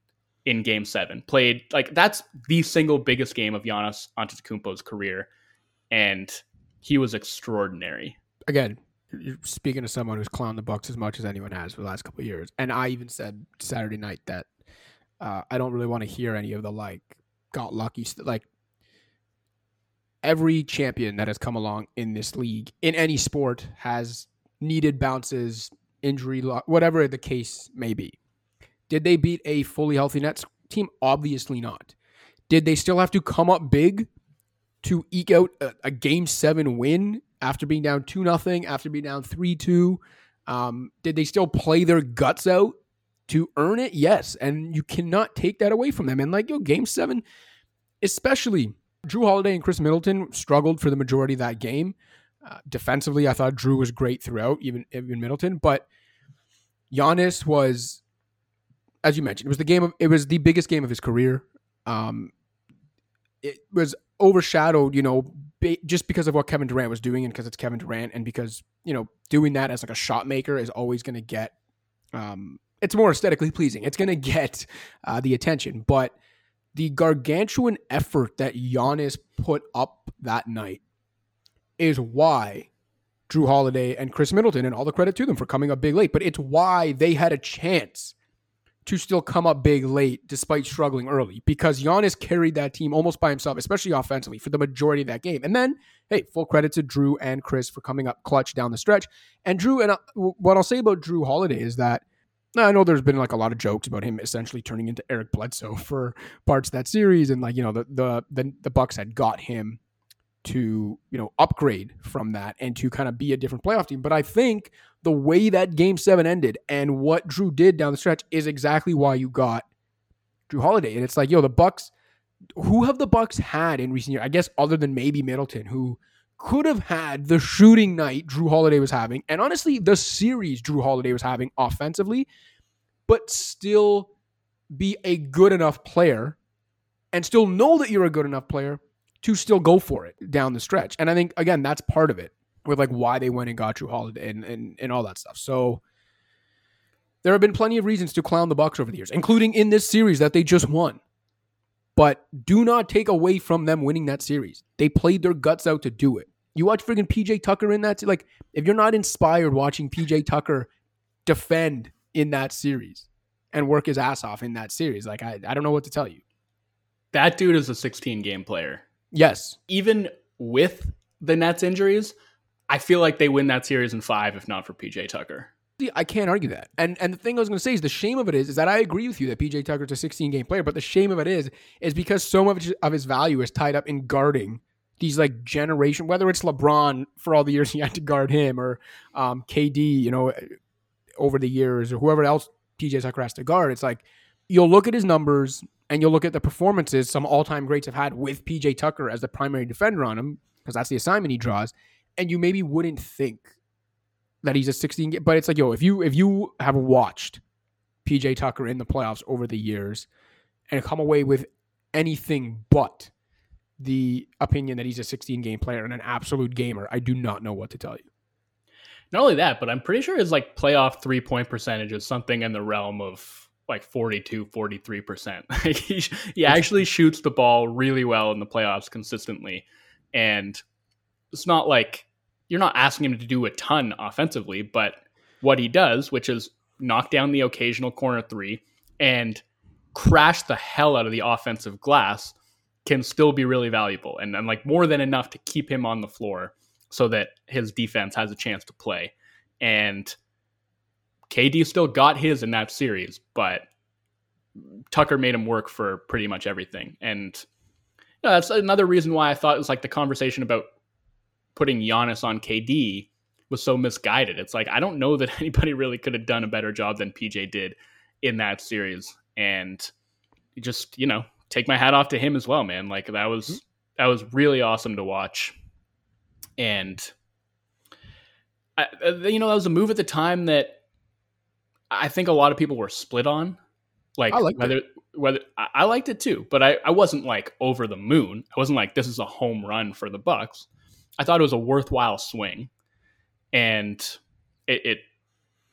in game seven. Played like that's the single biggest game of Giannis Antetokounmpo's career. And he was extraordinary. Again, speaking to someone who's clowned the Bucks as much as anyone has for the last couple of years. And I even said Saturday night that uh, I don't really want to hear any of the like got lucky st- like every champion that has come along in this league in any sport has needed bounces, injury, whatever the case may be. Did they beat a fully healthy Nets team? Obviously not. Did they still have to come up big to eke out a, a game seven win after being down two nothing, after being down three two? Um, did they still play their guts out to earn it? Yes, and you cannot take that away from them. And like yo, game seven, especially Jrue Holiday and Khris Middleton struggled for the majority of that game. Uh, defensively, I thought Jrue was great throughout, even even Middleton. But Giannis was, as you mentioned, it was the game of it was the biggest game of his career. Um, it was overshadowed, you know, just because of what Kevin Durant was doing, and because it's Kevin Durant, and because you know doing that as like a shot maker is always going to get, um, it's more aesthetically pleasing. It's going to get uh, the attention, but the gargantuan effort that Giannis put up that night is why Jrue Holiday and Khris Middleton, and all the credit to them for coming up big late, but it's why they had a chance to still come up big late despite struggling early because Giannis carried that team almost by himself, especially offensively, for the majority of that game. And then, hey, full credit to Jrue and Khris for coming up clutch down the stretch. And Jrue, and what I'll say about Jrue Holiday is that I know there's been like a lot of jokes about him essentially turning into Eric Bledsoe for parts of that series, and like you know the the the, the Bucks had got him to you know upgrade from that and to kind of be a different playoff team. But I think the way that Game Seven ended and what Jrue did down the stretch is exactly why you got Jrue Holiday, and it's like yo the Bucks. Who have the Bucks had in recent years? I guess other than maybe Middleton, who could have had the shooting night Jrue Holiday was having, and honestly, the series Jrue Holiday was having offensively, but still be a good enough player and still know that you're a good enough player to still go for it down the stretch. And I think again, that's part of it with like why they went and got Jrue Holiday and, and, and all that stuff. So there have been plenty of reasons to clown the Bucks over the years, including in this series that they just won. But do not take away from them winning that series. They played their guts out to do it. You watch friggin' PJ Tucker in that. Like, if you're not inspired watching PJ Tucker defend in that series and work his ass off in that series, like, I, I don't know what to tell you. That dude is a 16 game player. Yes. Even with the Nets injuries, I feel like they win that series in five, if not for PJ Tucker. I can't argue that. And and the thing I was going to say is the shame of it is is that I agree with you that PJ Tucker's a 16 game player, but the shame of it is is because so much of his value is tied up in guarding these like generation, whether it's LeBron for all the years he had to guard him or um, KD, you know, over the years or whoever else PJ Tucker has to guard. It's like you'll look at his numbers and you'll look at the performances some all time greats have had with PJ Tucker as the primary defender on him because that's the assignment he draws, and you maybe wouldn't think that he's a 16 game, but it's like yo if you if you have watched PJ Tucker in the playoffs over the years and come away with anything but the opinion that he's a 16 game player and an absolute gamer, I do not know what to tell you. Not only that, but I'm pretty sure his like playoff three point percentage is something in the realm of like 42, 43%. he, he actually shoots the ball really well in the playoffs consistently. And it's not like you're not asking him to do a ton offensively, but what he does, which is knock down the occasional corner three and crash the hell out of the offensive glass, can still be really valuable and, and like more than enough to keep him on the floor so that his defense has a chance to play. And KD still got his in that series, but Tucker made him work for pretty much everything. And you know, that's another reason why I thought it was like the conversation about putting Giannis on KD was so misguided. It's like I don't know that anybody really could have done a better job than PJ did in that series. And just, you know, take my hat off to him as well, man. Like that was mm-hmm. that was really awesome to watch. And I, uh, you know, that was a move at the time that I think a lot of people were split on. Like whether it. whether I liked it too, but I, I wasn't like over the moon. I wasn't like this is a home run for the Bucks. I thought it was a worthwhile swing, and it, it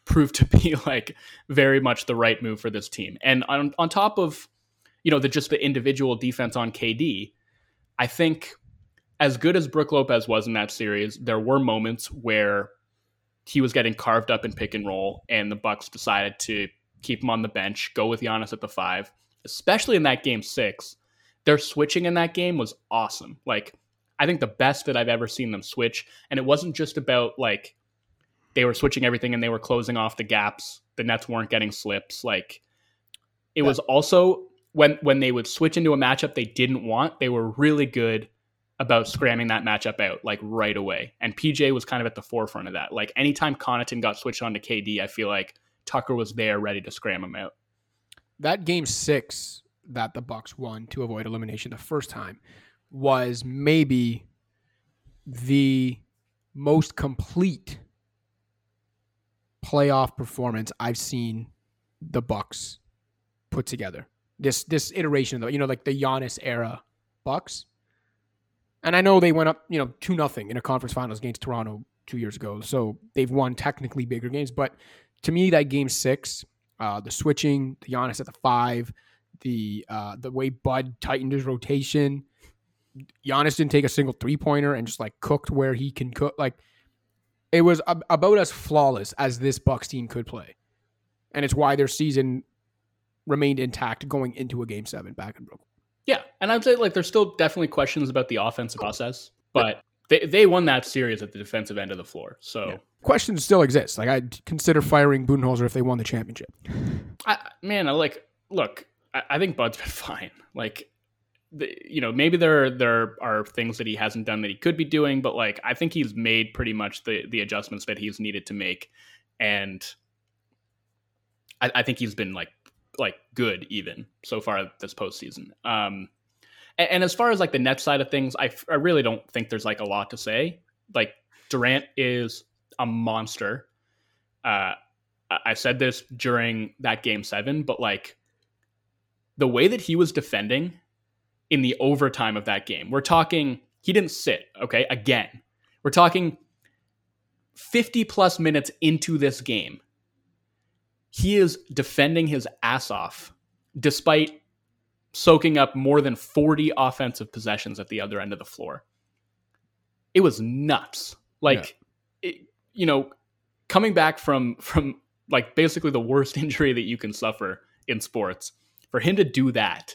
proved to be like very much the right move for this team. And on on top of you know the just the individual defense on KD, I think as good as Brook Lopez was in that series, there were moments where he was getting carved up in pick and roll, and the Bucks decided to keep him on the bench, go with Giannis at the five, especially in that game six. Their switching in that game was awesome. Like, I think the best that I've ever seen them switch. And it wasn't just about like they were switching everything and they were closing off the gaps. The Nets weren't getting slips. Like, it yeah. was also when when they would switch into a matchup they didn't want, they were really good about scramming that matchup out like right away. And PJ was kind of at the forefront of that. Like anytime Connaughton got switched on to KD, I feel like Tucker was there ready to scram him out. That game six that the Bucks won to avoid elimination the first time was maybe the most complete playoff performance I've seen the Bucks put together. This this iteration of the, you know like the Giannis era Bucks and I know they went up, you know, two nothing in a conference finals against Toronto two years ago. So they've won technically bigger games. But to me, that game six, uh, the switching, the Giannis at the five, the uh, the way Bud tightened his rotation, Giannis didn't take a single three pointer and just like cooked where he can cook. Like it was ab- about as flawless as this Bucks team could play, and it's why their season remained intact going into a game seven back in Brooklyn. Yeah, and I'd say like there's still definitely questions about the offensive oh. process, but they they won that series at the defensive end of the floor. So yeah. questions still exist. Like I'd consider firing Budenholzer if they won the championship. I, man, I like look. I, I think Bud's been fine. Like you know, maybe there there are things that he hasn't done that he could be doing, but like I think he's made pretty much the the adjustments that he's needed to make, and I, I think he's been like like good even so far this postseason. Um, and, and, as far as like the net side of things, I, I really don't think there's like a lot to say. Like Durant is a monster. Uh, I said this during that game seven, but like the way that he was defending in the overtime of that game, we're talking, he didn't sit, okay? Again, we're talking 50 plus minutes into this game he is defending his ass off despite soaking up more than 40 offensive possessions at the other end of the floor. It was nuts. Like yeah. it, you know, coming back from from like basically the worst injury that you can suffer in sports, for him to do that.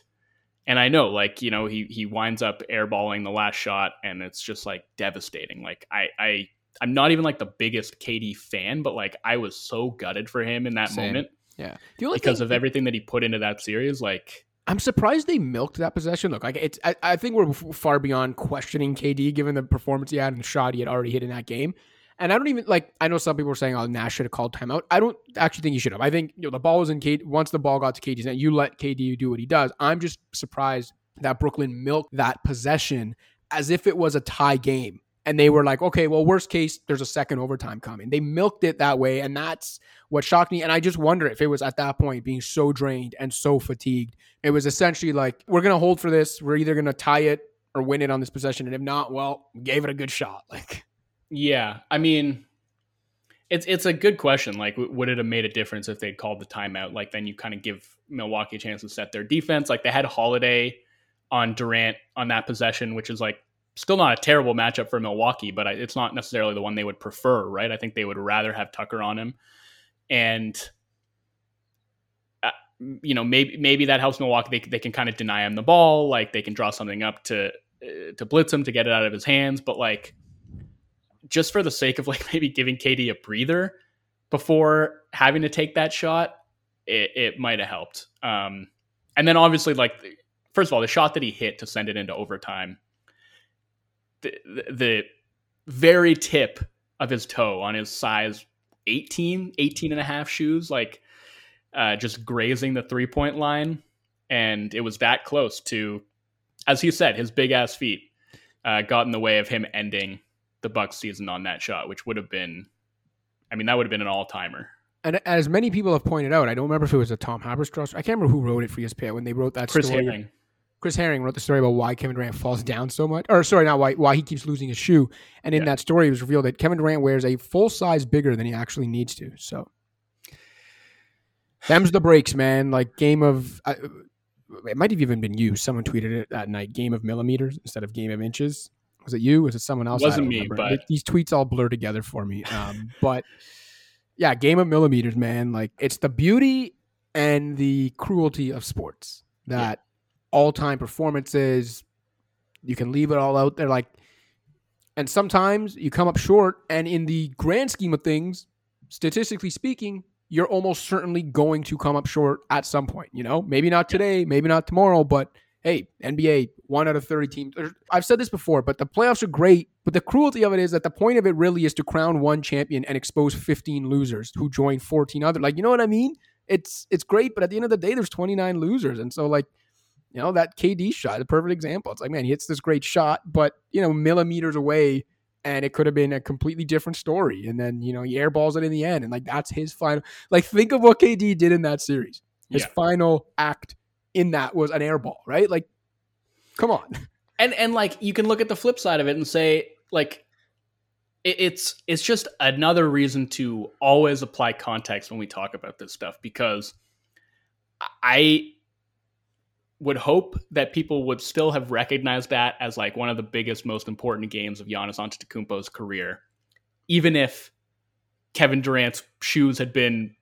And I know like, you know, he he winds up airballing the last shot and it's just like devastating. Like I I I'm not even like the biggest KD fan, but like I was so gutted for him in that Same. moment. Yeah, because thing, of everything that he put into that series. Like, I'm surprised they milked that possession. Look, like it's, I, I think we're far beyond questioning KD given the performance he had and the shot he had already hit in that game. And I don't even like. I know some people were saying, "Oh, Nash should have called timeout." I don't actually think he should have. I think you know the ball was in KD. Once the ball got to KD's net, you let KD do what he does. I'm just surprised that Brooklyn milked that possession as if it was a tie game And they were like, okay, well, worst case, there's a second overtime coming. They milked it that way. And that's what shocked me. And I just wonder if it was at that point being so drained and so fatigued. It was essentially like, we're to hold for this. We're either to tie it or win it on this possession. And if not, well, gave it a good shot. Like, yeah. I mean, it's it's a good question. Like, would it have made a difference if they'd called the timeout? Like, then you kind of give Milwaukee a chance to set their defense. Like, they had Holiday on Durant on that possession, which is like still not a terrible matchup for Milwaukee, but it's not necessarily the one they would prefer, right? I think they would rather have Tucker on him, and uh, you know maybe maybe that helps Milwaukee. They they can kind of deny him the ball, like they can draw something up to uh, to blitz him to get it out of his hands, but like just for the sake of like maybe giving KD a breather before having to take that shot, it, it might have helped. Um, and then obviously, like, first of all, the shot that he hit to send it into overtime, the, the, the very tip of his toe on his size 18, 18 and a half shoes, like uh, just grazing the three point line. And it was that close to, as he said, his big ass feet uh, got in the way of him ending the Bucks season on that shot, which would have been, I mean, that would have been an all timer. And as many people have pointed out, I don't remember if it was a Tom Haberstroh. I can't remember who wrote it for ESPN when they wrote that Chris story. Herring. Chris Herring wrote the story about why Kevin Durant falls down so much, or sorry, not why why he keeps losing his shoe. And in Yeah. that story, it was revealed that Kevin Durant wears a full size bigger than he actually needs to. So, them's the breaks, man. Like game of, I it might have even been you. Someone tweeted it that night. Game of millimeters instead of game of inches. Was it you? Was it someone else? I Wasn't me, remember. but- Th- these tweets all blur together for me. Um, but yeah, game of millimeters, man. Like it's the beauty and the cruelty of sports that all time performances. You can leave it all out there, like, and sometimes you come up short. And in the grand scheme of things, statistically speaking, you're almost certainly going to come up short at some point. You know, maybe not today, maybe not tomorrow, but hey, NBA, one out of 30 teams. I've said this before, but the playoffs are great. But the cruelty of it is that the point of it really is to crown one champion and expose 15 losers who join 14 other. Like, you know what I mean? It's it's great, but at the end of the day, there's 29 losers, and so like, you know, that KD shot, the perfect example. It's like, man, he hits this great shot, but you know, millimeters away, and it could have been a completely different story. And then you know, he airballs it in the end, and like that's his final. Like, think of what KD did in that series. His Yeah. final act in that was an airball, right? Like, come on. and and like you can look at the flip side of it and say like it, it's it's just another reason to always apply context when we talk about this stuff because I would hope that people would still have recognized that as like one of the biggest, most important games of Giannis Antetokounmpo's career, even if Kevin Durant's shoes had been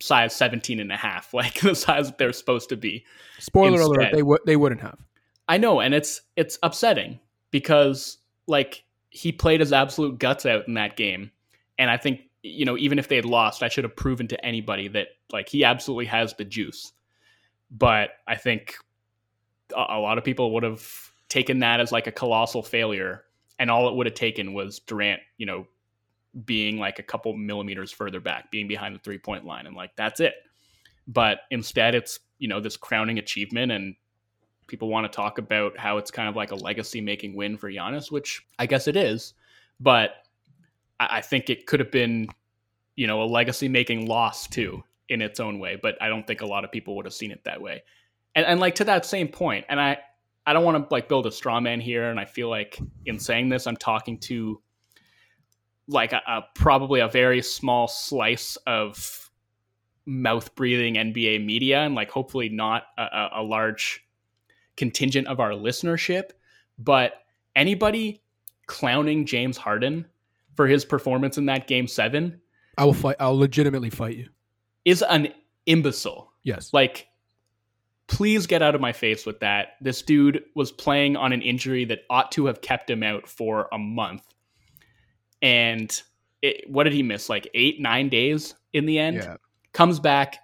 size 17 and a half, like the size that they're supposed to be. Spoiler alert: they would they wouldn't have. I know, and it's it's upsetting because like he played his absolute guts out in that game, and I think you know even if they had lost, I should have proven to anybody that like he absolutely has the juice. But I think a, a lot of people would have taken that as like a colossal failure, and all it would have taken was Durant, you know, being like a couple millimeters further back, being behind the three point line, and like that's it. But instead, it's you know this crowning achievement and people want to talk about how it's kind of like a legacy making win for Giannis, which I guess it is. But I, I think it could have been, you know, a legacy making loss too in its own way. But I don't think a lot of people would have seen it that way. And, and like to that same point, and I, I don't want to like build a straw man here. And I feel like in saying this, I'm talking to like a, a probably a very small slice of mouth breathing NBA media and like hopefully not a, a, a large contingent of our listenership, but anybody clowning James Harden for his performance in that game seven I will fight. I'll legitimately fight you. is an imbecile. Yes. Like, please get out of my face with that. This dude was playing on an injury that ought to have kept him out for a month. And it, what did he miss? Like eight, nine days in the end? Yeah. comes back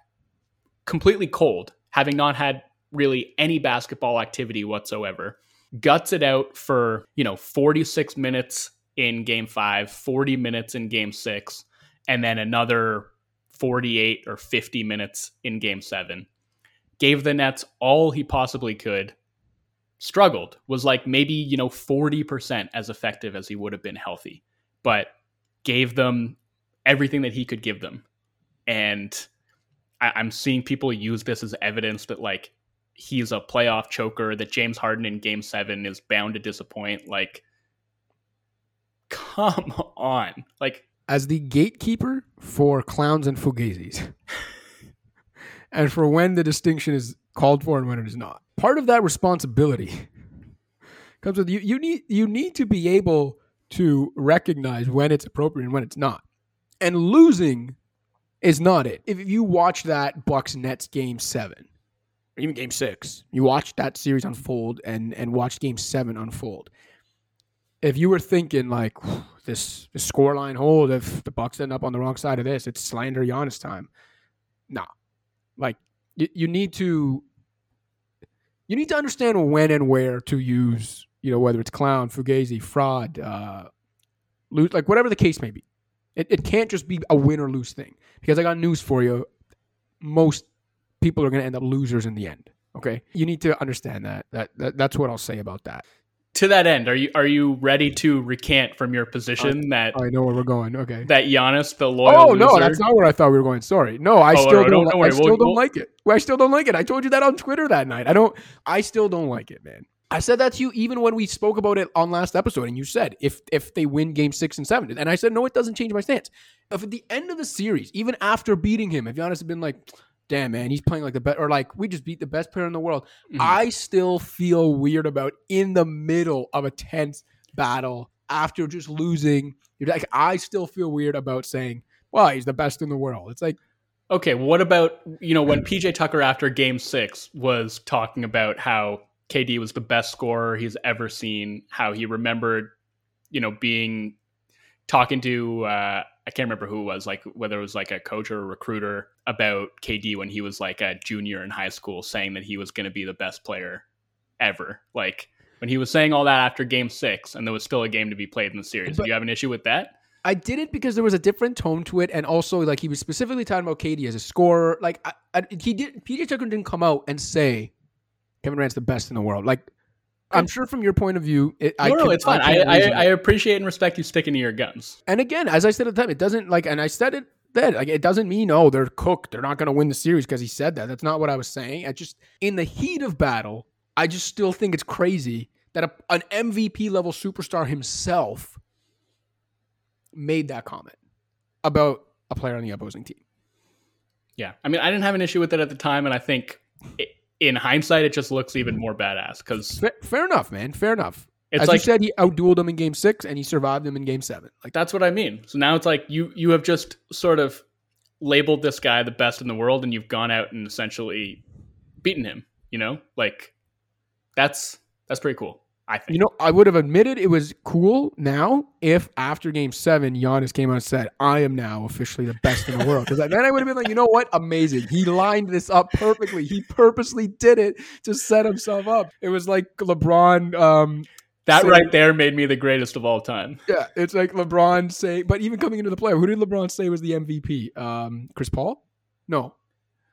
completely cold, having not had really any basketball activity whatsoever. Guts it out for, you know, 46 minutes in game five, 40 minutes in game six, and then another 48 or 50 minutes in game seven. Gave the Nets all he possibly could, struggled, was like maybe, you know, 40% as effective as he would have been healthy, but gave them everything that he could give them. And I, I'm seeing people use this as evidence that like he's a playoff choker, that James Harden in game seven is bound to disappoint. Like, come on. Like, as the gatekeeper for clowns and fugazis, and for when the distinction is called for and when it is not. Part of that responsibility comes with you. You need you need to be able to recognize when it's appropriate and when it's not. And losing is not it. If you watch that Bucks Nets game seven, even game six, you watched that series unfold and and watched game seven unfold. If you were thinking like this this scoreline hold, if the Bucks end up on the wrong side of this, it's slander Giannis time. Nah. Like you, you need to you need to understand when and where to use, you know, whether it's clown, fugazi, fraud, uh, lose, like whatever the case may be. It, it can't just be a win or lose thing because I got news for you. Most people are going to end up losers in the end. Okay, you need to understand that. That, that that's what I'll say about that. To that end, are you are you ready to recant from your position that I know where we're going. Okay, that Giannis, the loyal? Oh no, loser, that's not where I thought we were going. Sorry, no, I Oh, still no, don't. I still We'll- don't we'll- like it. I still don't like it. I told you that on Twitter that night. I don't. I still don't like it, man. I said that to you even when we spoke about it on last episode, and you said if if they win Game Six and Seven, and I said no, it doesn't change my stance. If at the end of the series, even after beating him, if Giannis had been like, "Damn man, he's playing like the best," or like we just beat the best player in the world, Mhm. I still feel weird about in the middle of a tense battle after just losing. You're like, I still feel weird about saying, "Well, he's the best in the world." It's like. Okay, what about you know when PJ Tucker after Game Six was talking about how KD was the best scorer he's ever seen, how he remembered, you know, being talking to uh, I can't remember who it was, like whether it was like a coach or a recruiter about KD when he was like a junior in high school, saying that he was going to be the best player ever. Like when he was saying all that after Game Six, and there was still a game to be played in the series. But- Do you have an issue with that? I did it because there was a different tone to it, and also like he was specifically talking about KD as a scorer. Like I, I, he did, PJ Tucker didn't come out and say Kevin Durant's the best in the world. Like I'm sure from your point of view, it, I no, no, can- it's fine. I, I, I appreciate and respect you sticking to your guns. and again, as I said at the time, it doesn't like, and I said it then. Like it doesn't mean oh they're cooked, they're not going to win the series because he said that. That's not what I was saying. I just in the heat of battle, I just still think it's crazy that a, an MVP level superstar himself made that comment about a player on the opposing team. Yeah, I mean, I didn't have an issue with it at the time, and I think i in hindsight, it just looks even more badass because Fair, fair enough, man. Fair enough. it's As like you said, he outdueled him in Game Six, and he survived him in Game Seven. Like that's what I mean. So now it's like you you have just sort of labeled this guy the best in the world, and you've gone out and essentially beaten him. You know, like that's that's pretty cool. I think. you know, I would have admitted it was cool now if after Game Seven, Giannis came out and said, "I am now officially the best in the world." Because then I would have been like, you know what, amazing. He lined this up perfectly. He purposely did it to set himself up. It was like LeBron. Um, that so- right there made me the greatest of all time. yeah, it's like LeBron say, but even coming into the play, who did LeBron say was the MVP? Um, Chris Paul? No.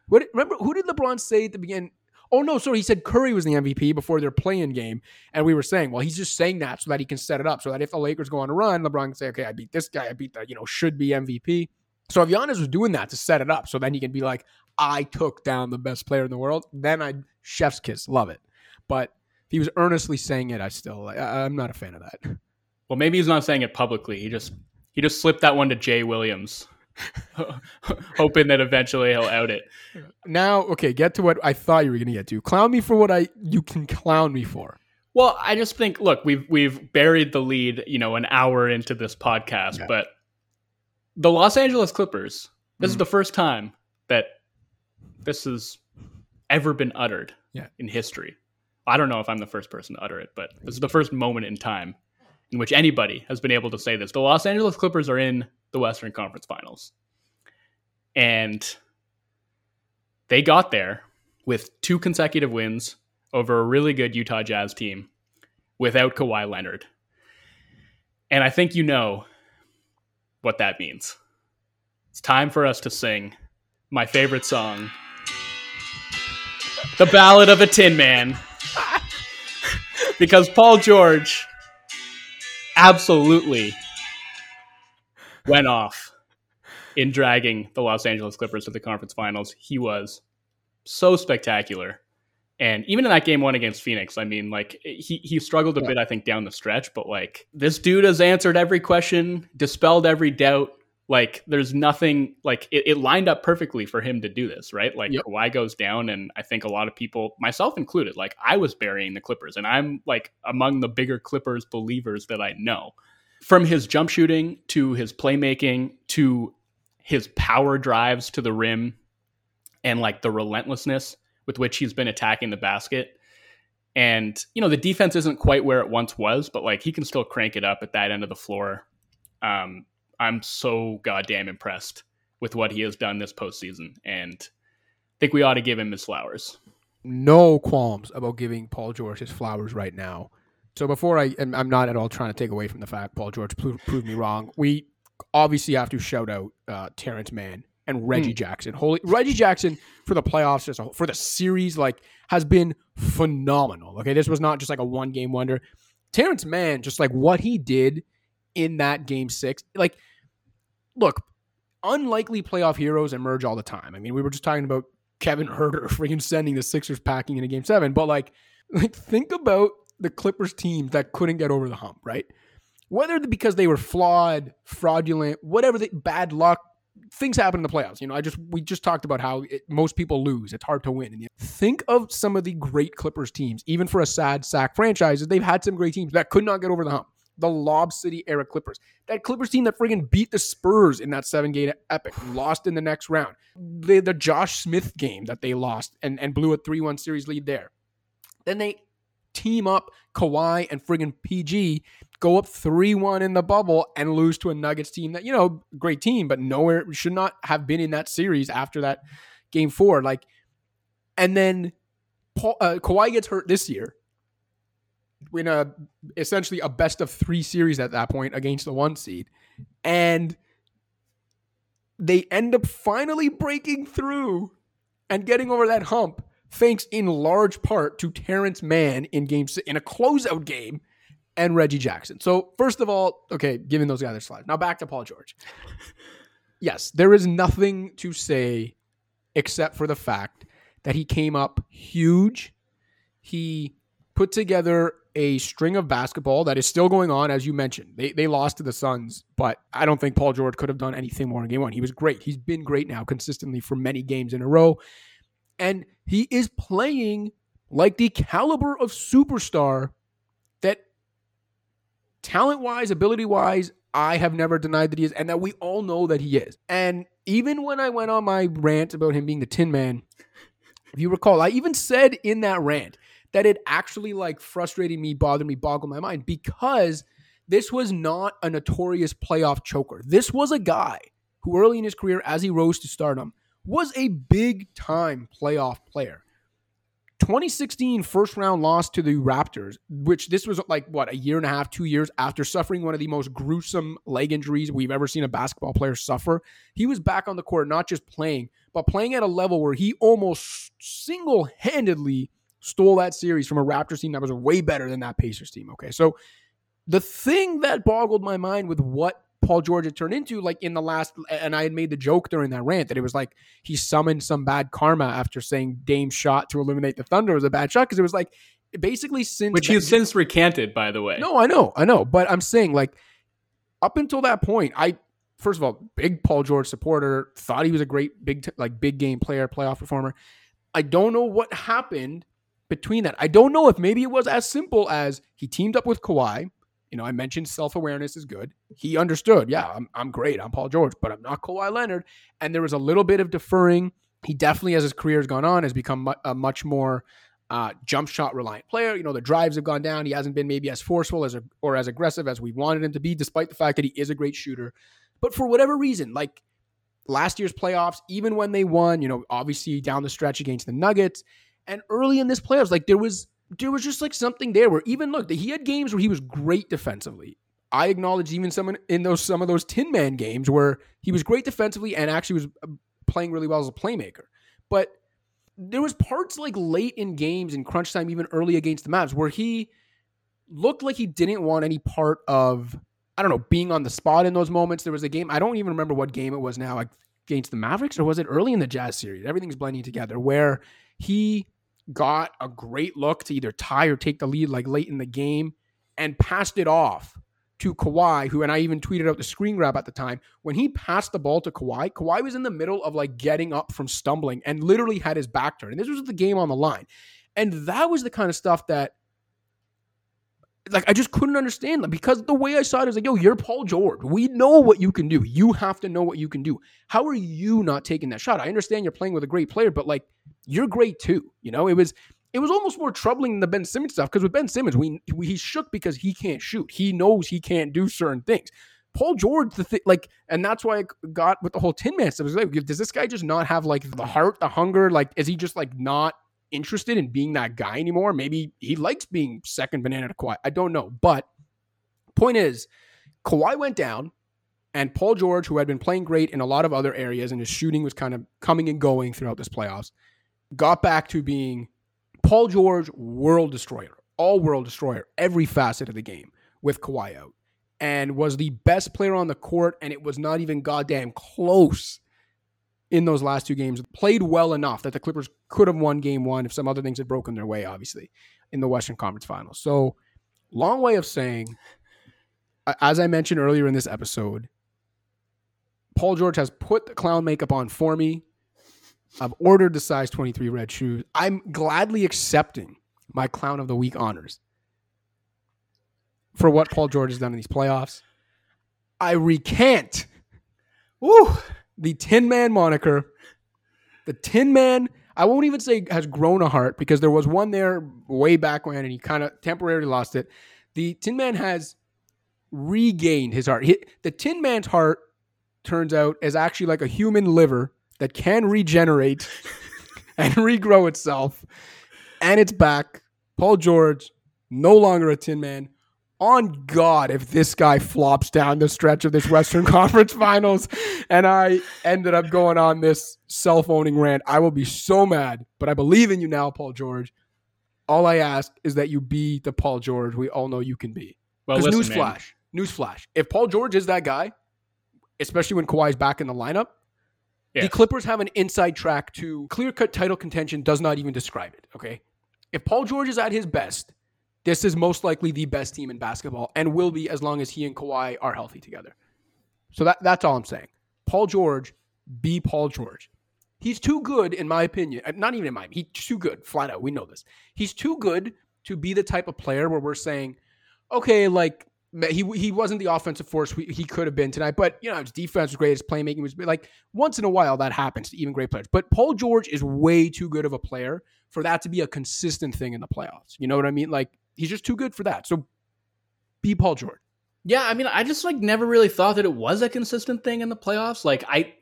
What? Remember who did LeBron say at the beginning? Oh no, sorry, he said Curry was the MVP before their playing game, and we were saying, well, he's just saying that so that he can set it up, so that if the Lakers go on a run, LeBron can say, okay, I beat this guy, I beat the you know should be MVP. So if Giannis was doing that to set it up, so then he can be like, I took down the best player in the world, then I'd chef's kiss, love it. But if he was earnestly saying it, I still, I, I'm not a fan of that. Well, maybe he's not saying it publicly. He just he just slipped that one to Jay Williams, hoping that eventually he'll out it. Now, okay, get to what I thought you were going to get to. Clown me for what I you can clown me for. Well, I just think, look, we've we've buried the lead, you know, an hour into this podcast, Yeah. but the Los Angeles Clippers. This is Mhm. the first time that this has ever been uttered Yeah. in history. I don't know if I'm the first person to utter it, but this is the first moment in time in which anybody has been able to say this. The Los Angeles Clippers are in the Western Conference Finals, and they got there with two consecutive wins over a really good Utah Jazz team without Kawhi Leonard. And I think you know what that means. It's time for us to sing my favorite song, The Ballad of a Tin Man. because Paul George absolutely went off in dragging the Los Angeles Clippers to the conference finals. He was so spectacular. And even in that game one against Phoenix, I mean, like he he struggled a yeah. bit, I think, down the stretch, but like this dude has answered every question, dispelled every doubt. Like there's nothing like it, it lined up perfectly for him to do this, right? Like yep. Kawhi goes down, and I think a lot of people, myself included, like I was burying the Clippers, and I'm like among the bigger Clippers believers that I know. From his jump shooting to his playmaking to his power drives to the rim and like the relentlessness with which he's been attacking the basket. And, you know, the defense isn't quite where it once was, but like he can still crank it up at that end of the floor. Um, I'm so goddamn impressed with what he has done this postseason. And I think we ought to give him his flowers. No qualms about giving Paul George his flowers right now. So before I, and I'm not at all trying to take away from the fact Paul George proved, proved me wrong. We obviously have to shout out uh, Terance Mann and Reggie hmm. Jackson. Holy Reggie Jackson for the playoffs, just for the series, like has been phenomenal. Okay, this was not just like a one game wonder. Terance Mann, just like what he did in that game six, like look, unlikely playoff heroes emerge all the time. I mean, we were just talking about Kevin Huerter freaking sending the Sixers packing in a game seven, but like, like think about the Clippers teams that couldn't get over the hump, right? Whether because they were flawed, fraudulent, whatever, bad luck, things happen in the playoffs. You know, I just we just talked about how it, most people lose. It's hard to win. And think of some of the great Clippers teams, even for a sad sack franchise. They've had some great teams that could not get over the hump. The Lob City era Clippers, that Clippers team that friggin' beat the Spurs in that seven game epic, lost in the next round. The, the Josh Smith game that they lost and, and blew a 3 1 series lead there. Then they team up Kawhi and friggin' PG go up 3 1 in the bubble and lose to a Nuggets team that, you know, great team, but nowhere should not have been in that series after that game four. Like, and then Paul, uh, Kawhi gets hurt this year in a essentially a best of three series at that point against the one seed. And they end up finally breaking through and getting over that hump thanks in large part to Terance Mann in game in a closeout game and Reggie Jackson. So first of all, okay, giving those guys their slide. Now back to Paul George. yes, there is nothing to say except for the fact that he came up huge. He put together a string of basketball that is still going on, as you mentioned. They, they lost to the Suns, but I don't think Paul George could have done anything more in game one. He was great. He's been great now consistently for many games in a row. And he is playing like the caliber of superstar that talent wise, ability wise, I have never denied that he is, and that we all know that he is. And even when I went on my rant about him being the Tin Man, if you recall, I even said in that rant that it actually like frustrated me, bothered me, boggled my mind because this was not a notorious playoff choker. This was a guy who early in his career, as he rose to stardom, was a big time playoff player. 2016 first round loss to the Raptors, which this was like what a year and a half, two years after suffering one of the most gruesome leg injuries we've ever seen a basketball player suffer. He was back on the court, not just playing, but playing at a level where he almost single handedly stole that series from a Raptors team that was way better than that Pacers team. Okay. So the thing that boggled my mind with what Paul George had turned into like in the last and I had made the joke during that rant that it was like he summoned some bad karma after saying Dame's shot to eliminate the Thunder was a bad shot because it was like basically since Which he's since recanted by the way. No, I know. I know, but I'm saying like up until that point, I first of all, big Paul George supporter, thought he was a great big like big game player, playoff performer. I don't know what happened between that. I don't know if maybe it was as simple as he teamed up with Kawhi you know, I mentioned self awareness is good. He understood, yeah, I'm, I'm great. I'm Paul George, but I'm not Kawhi Leonard. And there was a little bit of deferring. He definitely, as his career has gone on, has become a much more uh, jump shot reliant player. You know, the drives have gone down. He hasn't been maybe as forceful as a, or as aggressive as we wanted him to be, despite the fact that he is a great shooter. But for whatever reason, like last year's playoffs, even when they won, you know, obviously down the stretch against the Nuggets, and early in this playoffs, like there was there was just like something there where even look, he had games where he was great defensively. I acknowledge even some in those some of those Tin Man games where he was great defensively and actually was uh, playing really well as a playmaker. But there was parts like late in games in crunch time, even early against the Mavs, where he looked like he didn't want any part of I don't know being on the spot in those moments. There was a game I don't even remember what game it was now against the Mavericks or was it early in the Jazz series? Everything's blending together where he got a great look to either tie or take the lead like late in the game and passed it off to Kawhi, who and I even tweeted out the screen grab at the time. When he passed the ball to Kawhi, Kawhi was in the middle of like getting up from stumbling and literally had his back turned. And this was the game on the line. And that was the kind of stuff that like I just couldn't understand them because the way I saw it is like, yo, you're Paul George. We know what you can do. You have to know what you can do. How are you not taking that shot? I understand you're playing with a great player, but like you're great too. You know, it was it was almost more troubling than the Ben Simmons stuff because with Ben Simmons, we, we he shook because he can't shoot. He knows he can't do certain things. Paul George, the thing, like, and that's why I got with the whole Tin Man stuff. Was like, does this guy just not have like the heart, the hunger? Like, is he just like not interested in being that guy anymore? Maybe he likes being second banana to Kawhi. I don't know. But point is, Kawhi went down, and Paul George, who had been playing great in a lot of other areas, and his shooting was kind of coming and going throughout this playoffs, got back to being Paul George, world destroyer, all world destroyer, every facet of the game with Kawhi out, and was the best player on the court, and it was not even goddamn close in those last two games. Played well enough that the Clippers could have won game one if some other things had broken their way, obviously, in the Western Conference Finals. So, long way of saying, as I mentioned earlier in this episode, Paul George has put the clown makeup on for me. I've ordered the size 23 red shoes. I'm gladly accepting my clown of the week honors for what Paul George has done in these playoffs. I recant woo, the Tin Man moniker. The Tin Man, I won't even say has grown a heart because there was one there way back when and he kind of temporarily lost it. The Tin Man has regained his heart. the Tin Man's heart turns out is actually like a human liver that can regenerate and regrow itself. And it's back. Paul George, no longer a Tin Man. On God, if this guy flops down the stretch of this Western Conference Finals and I ended up going on this self owning rant, I will be so mad. But I believe in you now, Paul George. All I ask is that you be the Paul George we all know you can be. Because well, newsflash, newsflash. If Paul George is that guy, especially when Kawhi's back in the lineup, yeah. The Clippers have an inside track to clear cut title contention, does not even describe it. Okay. If Paul George is at his best, this is most likely the best team in basketball and will be as long as he and Kawhi are healthy together. So that, that's all I'm saying. Paul George, be Paul George. He's too good, in my opinion. Not even in my he's too good, flat out. We know this. He's too good to be the type of player where we're saying, okay, like he he wasn't the offensive force he could have been tonight, but you know his defense was great, his playmaking was like once in a while that happens to even great players. But Paul George is way too good of a player for that to be a consistent thing in the playoffs. You know what I mean? Like he's just too good for that. So be Paul George. Yeah, I mean, I just like never really thought that it was a consistent thing in the playoffs. Like I,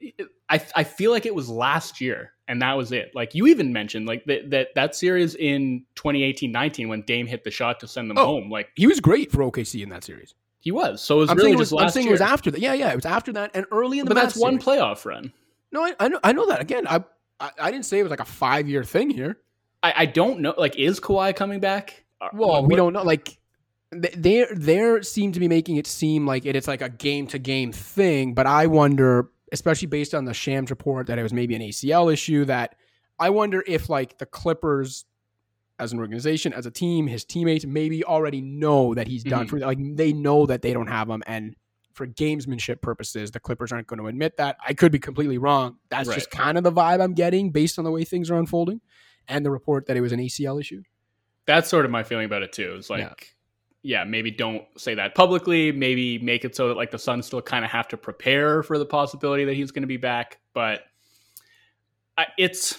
I, I feel like it was last year, and that was it. Like you even mentioned, like that that that series in 2018-19 when Dame hit the shot to send them oh, home. Like he was great for OKC in that series. He was. So it was I'm really just was, last I'm saying year. it was after that. Yeah, yeah, it was after that and early in the. But that's one series. playoff run. No, I, I know. I know that. Again, I, I, I didn't say it was like a five year thing here. I, I don't know. Like, is Kawhi coming back? Well, we don't know. Like they they seem to be making it seem like it, it's like a game to game thing, but I wonder, especially based on the Shams report, that it was maybe an ACL issue. That I wonder if like the Clippers, as an organization, as a team, his teammates maybe already know that he's done mm-hmm. for like they know that they don't have him, and for gamesmanship purposes, the Clippers aren't going to admit that. I could be completely wrong. That's right. just kind of the vibe I'm getting based on the way things are unfolding, and the report that it was an ACL issue. That's sort of my feeling about it too. It's like. Yeah yeah, maybe don't say that publicly. Maybe make it so that like the Suns still kind of have to prepare for the possibility that he's going to be back. But I, it's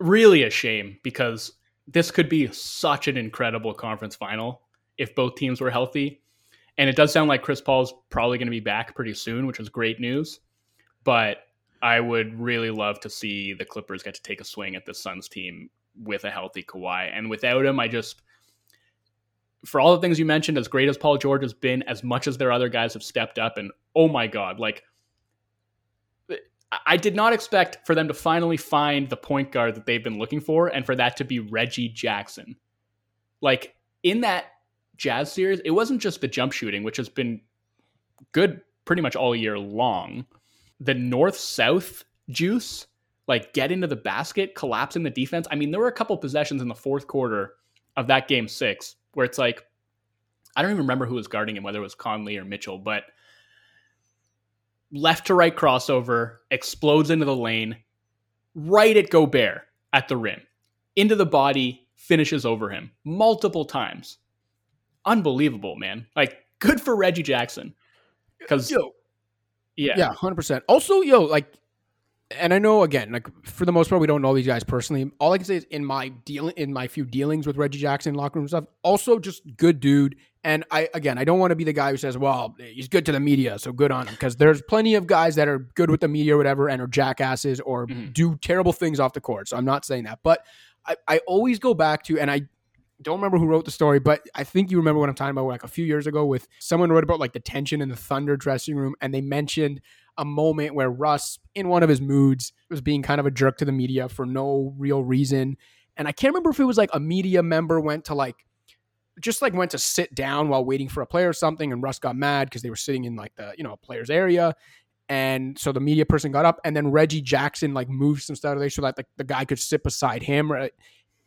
really a shame because this could be such an incredible conference final if both teams were healthy. And it does sound like Chris Paul's probably going to be back pretty soon, which is great news. But I would really love to see the Clippers get to take a swing at the Suns team with a healthy Kawhi. And without him, I just for all the things you mentioned, as great as Paul George has been, as much as their other guys have stepped up, and oh my God, like I did not expect for them to finally find the point guard that they've been looking for and for that to be Reggie Jackson. Like in that Jazz series, it wasn't just the jump shooting, which has been good pretty much all year long. The north south juice, like get into the basket, collapsing the defense. I mean, there were a couple possessions in the fourth quarter of that game six where it's like, I don't even remember who was guarding him, whether it was Conley or Mitchell, but left to right crossover, explodes into the lane, right at Gobert at the rim, into the body, finishes over him multiple times. Unbelievable, man. Like, good for Reggie Jackson. Because, yeah. Yeah, hundred percent. Also, yo, like, and I know again, like for the most part, we don't know these guys personally. All I can say is in my deal, in my few dealings with Reggie Jackson, locker room stuff, also just good dude. And I again, I don't want to be the guy who says, "Well, he's good to the media, so good on him," because there's plenty of guys that are good with the media or whatever, and are jackasses or Mhm. do terrible things off the court. So I'm not saying that, but I, I always go back to, and I don't remember who wrote the story, but I think you remember what I'm talking about. Like a few years ago, with someone wrote about like the tension in the Thunder dressing room, and they mentioned a moment where Russ, in one of his moods, was being kind of a jerk to the media for no real reason. And I can't remember if it was like a media member went to like just like went to sit down while waiting for a player or something, and Russ got mad because they were sitting in like the you know player's area. And so the media person got up, and then Reggie Jackson like moved some stuff there so that the, the guy could sit beside him. Right?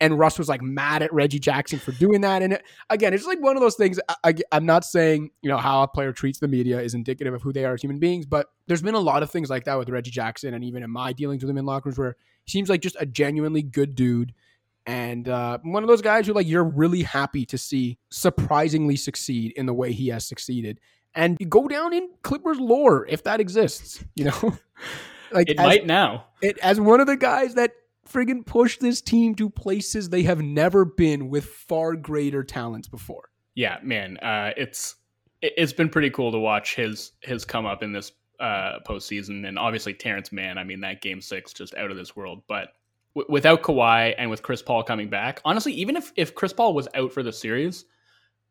And Russ was like mad at Reggie Jackson for doing that. And it, again, it's like one of those things. I, am not saying you know how a player treats the media is indicative of who they are as human beings, but there's been a lot of things like that with Reggie Jackson, and even in my dealings with him in locker rooms, where he seems like just a genuinely good dude, and uh, one of those guys who like you're really happy to see surprisingly succeed in the way he has succeeded, and you go down in Clippers lore if that exists, you know, like It as, might now. it, as one of the guys that friggin' push this team to places they have never been with far greater talents before. Yeah, man. Uh, it's it, it's been pretty cool to watch his his come up in this uh, postseason, and obviously Terance Mann. I mean, that game six just out of this world. But w- without Kawhi and with Chris Paul coming back, honestly, even if if Chris Paul was out for the series,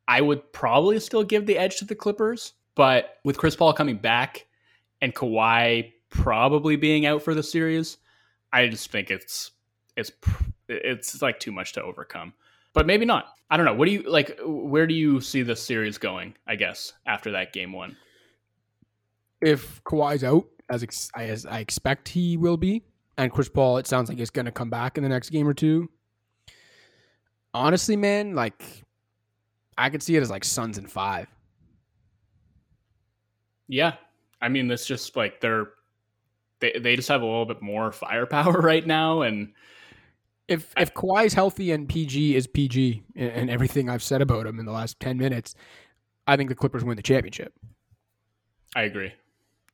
I would probably still give the edge to the Clippers. But with Chris Paul coming back and Kawhi probably being out for the series, I just think it's it's it's like too much to overcome. But maybe not. I don't know. What do you like? Where do you see the series going? I guess after that game one. If Kawhi's out, as ex- as I expect he will be, and Chris Paul, it sounds like he's going to come back in the next game or two. Honestly, man, like I could see it as like Suns in five. Yeah, I mean, it's just like they're they they just have a little bit more firepower right now, and If if Kawhi's healthy and PG is PG, and, everything I've said about him in the last ten minutes, I think the Clippers win the championship. I agree.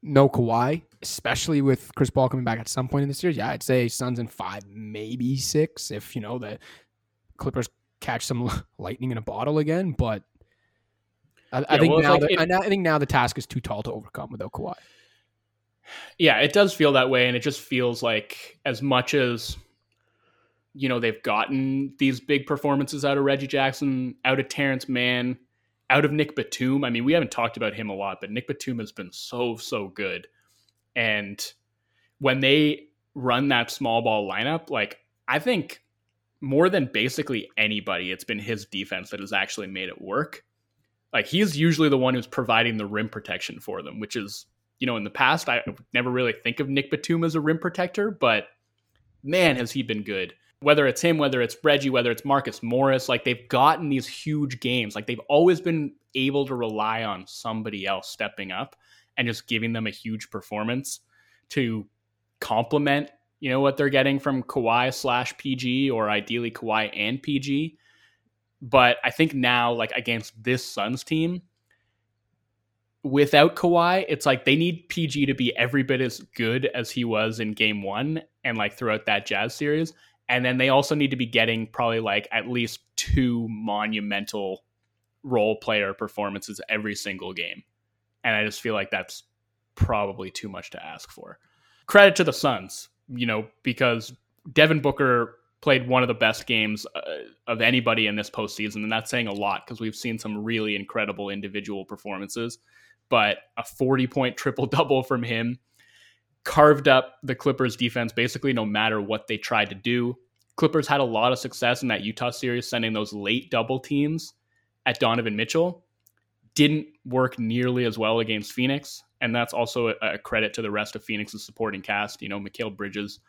no Kawhi, especially with Chris Paul coming back at some point in the series. Yeah, I'd say Suns in five, maybe six, if you know the Clippers catch some lightning in a bottle again. But I, I think well, now, like the, it- I think now the task is too tall to overcome without Kawhi. Yeah, it does feel that way, and it just feels like as much as you know they've gotten these big performances out of Reggie Jackson, out of Terance Mann, out of Nick Batum. I mean, we haven't talked about him a lot, but Nick Batum has been so so good. And when they run that small ball lineup, like I think more than basically anybody, it's been his defense that has actually made it work. Like he's usually the one who's providing the rim protection for them, which is you know, in the past, I never really think of Nick Batum as a rim protector, but man, has he been good. Whether it's him, whether it's Reggie, whether it's Marcus Morris, like they've gotten these huge games. Like they've always been able to rely on somebody else stepping up and just giving them a huge performance to complement, you know, what they're getting from Kawhi slash PG or ideally Kawhi and PG. But I think now, like against this Suns team, without Kawhi, it's like they need PG to be every bit as good as he was in game one and like throughout that Jazz series. And then they also need to be getting probably like at least two monumental role player performances every single game. And I just feel like that's probably too much to ask for. Credit to the Suns, you know, because Devin Booker played one of the best games uh, of anybody in this postseason. And that's saying a lot because we've seen some really incredible individual performances but a 40 point triple double from him carved up the Clippers defense basically no matter what they tried to do. Clippers had a lot of success in that Utah series, sending those late double teams at Donovan Mitchell didn't work nearly as well against Phoenix. And that's also a, a credit to the rest of Phoenix's supporting cast. You know, Mikal Bridges,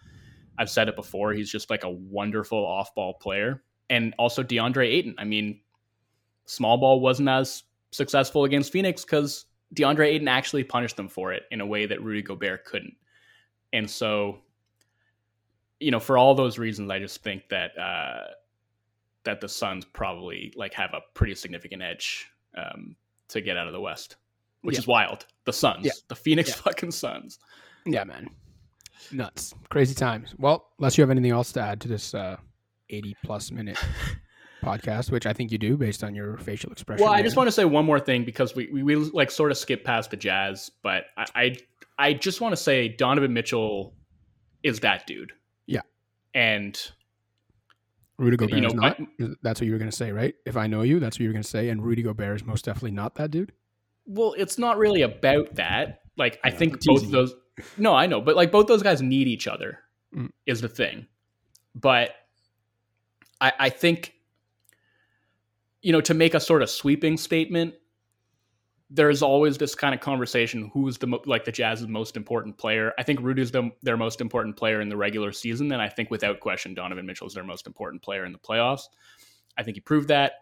I've said it before, he's just like a wonderful off ball player. And also DeAndre Ayton. I mean, small ball wasn't as successful against Phoenix because DeAndre Ayton actually punished them for it in a way that Rudy Gobert couldn't. And so, you know, for all those reasons, I just think that uh, that the Suns probably like have a pretty significant edge um, to get out of the West, which Yeah. is wild. The Suns, Yeah. the Phoenix Yeah. fucking Suns. Yeah, man. Nuts. Crazy times. Well, unless you have anything else to add to this uh, 80 plus minute podcast, which I think you do based on your facial expression. Well, I just want to say one more thing because we, we, we like sort of skip past the Jazz, but I I, I just want to say Donovan Mitchell is that dude. Yeah. And Rudy Gobert you know, is not. I- that's what you were going to say, right? If I know you, that's what you were going to say. And Rudy Gobert is most definitely not that dude. Well, it's not really about that. Like I Yeah, think both teasing those No, I know, but like both those guys need each other Mm. is the thing. But I I think you know, to make a sort of sweeping statement, there's always this kind of conversation who's the mo- like the Jazz's most important player. I think Rudy's the, their most important player in the regular season, and I think without question Donovan Mitchell is their most important player in the playoffs. I think he proved that.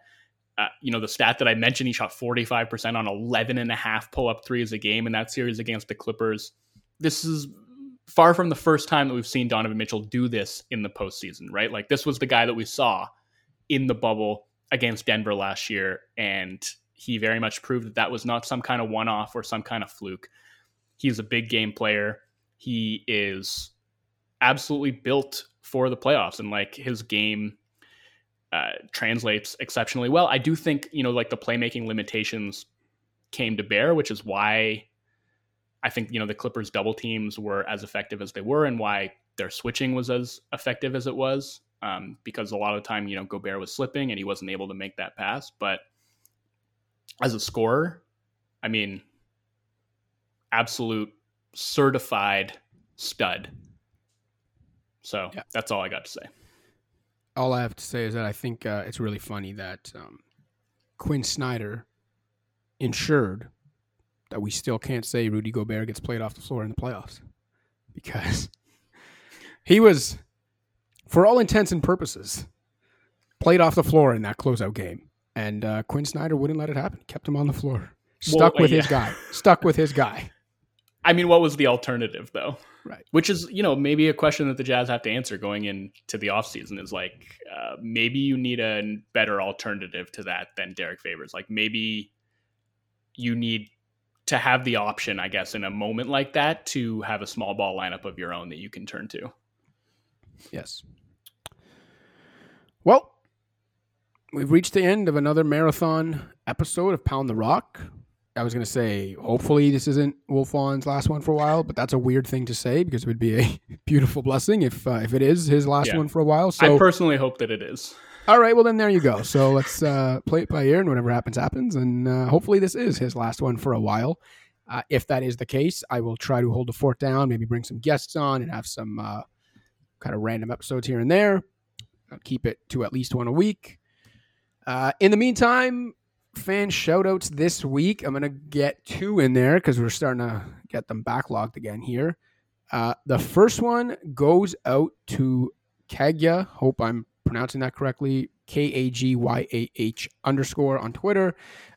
Uh, you know, the stat that I mentioned, he shot 45% on 11 and a half pull up threes a game in that series against the Clippers. This is far from the first time that we've seen Donovan Mitchell do this in the postseason, right? Like, this was the guy that we saw in the bubble against Denver last year. And he very much proved that that was not some kind of one off or some kind of fluke. He's a big game player. He is absolutely built for the playoffs. And like his game uh, translates exceptionally well. I do think you know like the playmaking limitations came to bear, which is why I think you know the Clippers double teams were as effective as they were, and why their switching was as effective as it was. Um, because a lot of the time, you know, Gobert was slipping and he wasn't able to make that pass. But as a scorer, I mean, absolute certified stud. So Yeah. that's all I got to say. All I have to say is that I think uh, it's really funny that um, Quin Snyder ensured that we still can't say Rudy Gobert gets played off the floor in the playoffs because he was, for all intents and purposes, played off the floor in that closeout game. And uh, Quin Snyder wouldn't let it happen. Kept him on the floor. Stuck Well, with yeah. his guy. Stuck with his guy. I mean, what was the alternative though? Right. Which is, you know, maybe a question that the Jazz have to answer going into the offseason is like, uh, maybe you need a better alternative to that than Derrick Favors. Like maybe you need to have the option, I guess, in a moment like that to have a small ball lineup of your own that you can turn to. Yes. Well, we've reached the end of another marathon episode of Pound the Rock. I was going to say, hopefully, this isn't Wolfson's last one for a while, but that's a weird thing to say because it would be a beautiful blessing if uh, if it is his last Yeah. one for a while. So, I personally hope that it is. all right, well then there you go. So let's uh, play it by ear, and whatever happens, happens. And uh, hopefully, this is his last one for a while. Uh, if that is the case, I will try to hold the fort down, maybe bring some guests on, and have some uh, kind of random episodes here and there. I'll keep it to at least one a week. Uh, in the meantime, fan shoutouts this week. I'm gonna get two in there because we're starting to get them backlogged again here. Uh, the first one goes out to Kagya. Hope I'm pronouncing that correctly. K A G Y A H underscore on Twitter.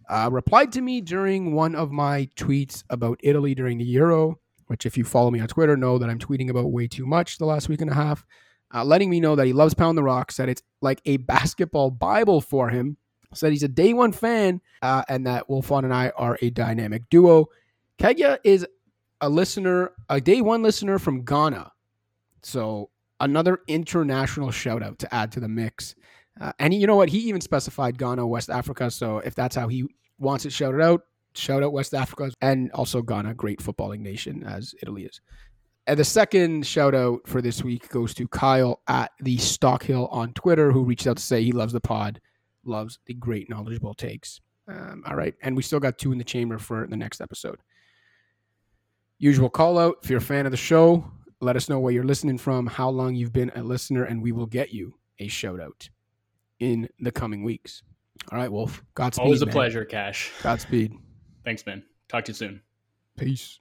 Uh, replied to me during one of my tweets about Italy during the Euro, which, if you follow me on Twitter, know that I'm tweeting about way too much the last week and a half. Uh, letting me know that he loves Pound the Rock, said it's like a basketball Bible for him, said he's a day one fan, uh, and that Wolfson and I are a dynamic duo. Kegya is a listener, a day one listener from Ghana. So another international shout out to add to the mix. Uh, and he, you know what? He even specified Ghana, West Africa. So if that's how he wants it shouted out, shout out West Africa and also Ghana, great footballing nation as Italy is. And the second shout out for this week goes to Kyle at the Stockhill on Twitter, who reached out to say he loves the pod, loves the great knowledgeable takes. Um, all right. And we still got two in the chamber for the next episode. Usual call out if you're a fan of the show, let us know where you're listening from, how long you've been a listener, and we will get you a shout out in the coming weeks. All right, Wolf. Godspeed. Always a man. pleasure, Cash. Godspeed. Thanks, man. Talk to you soon. Peace.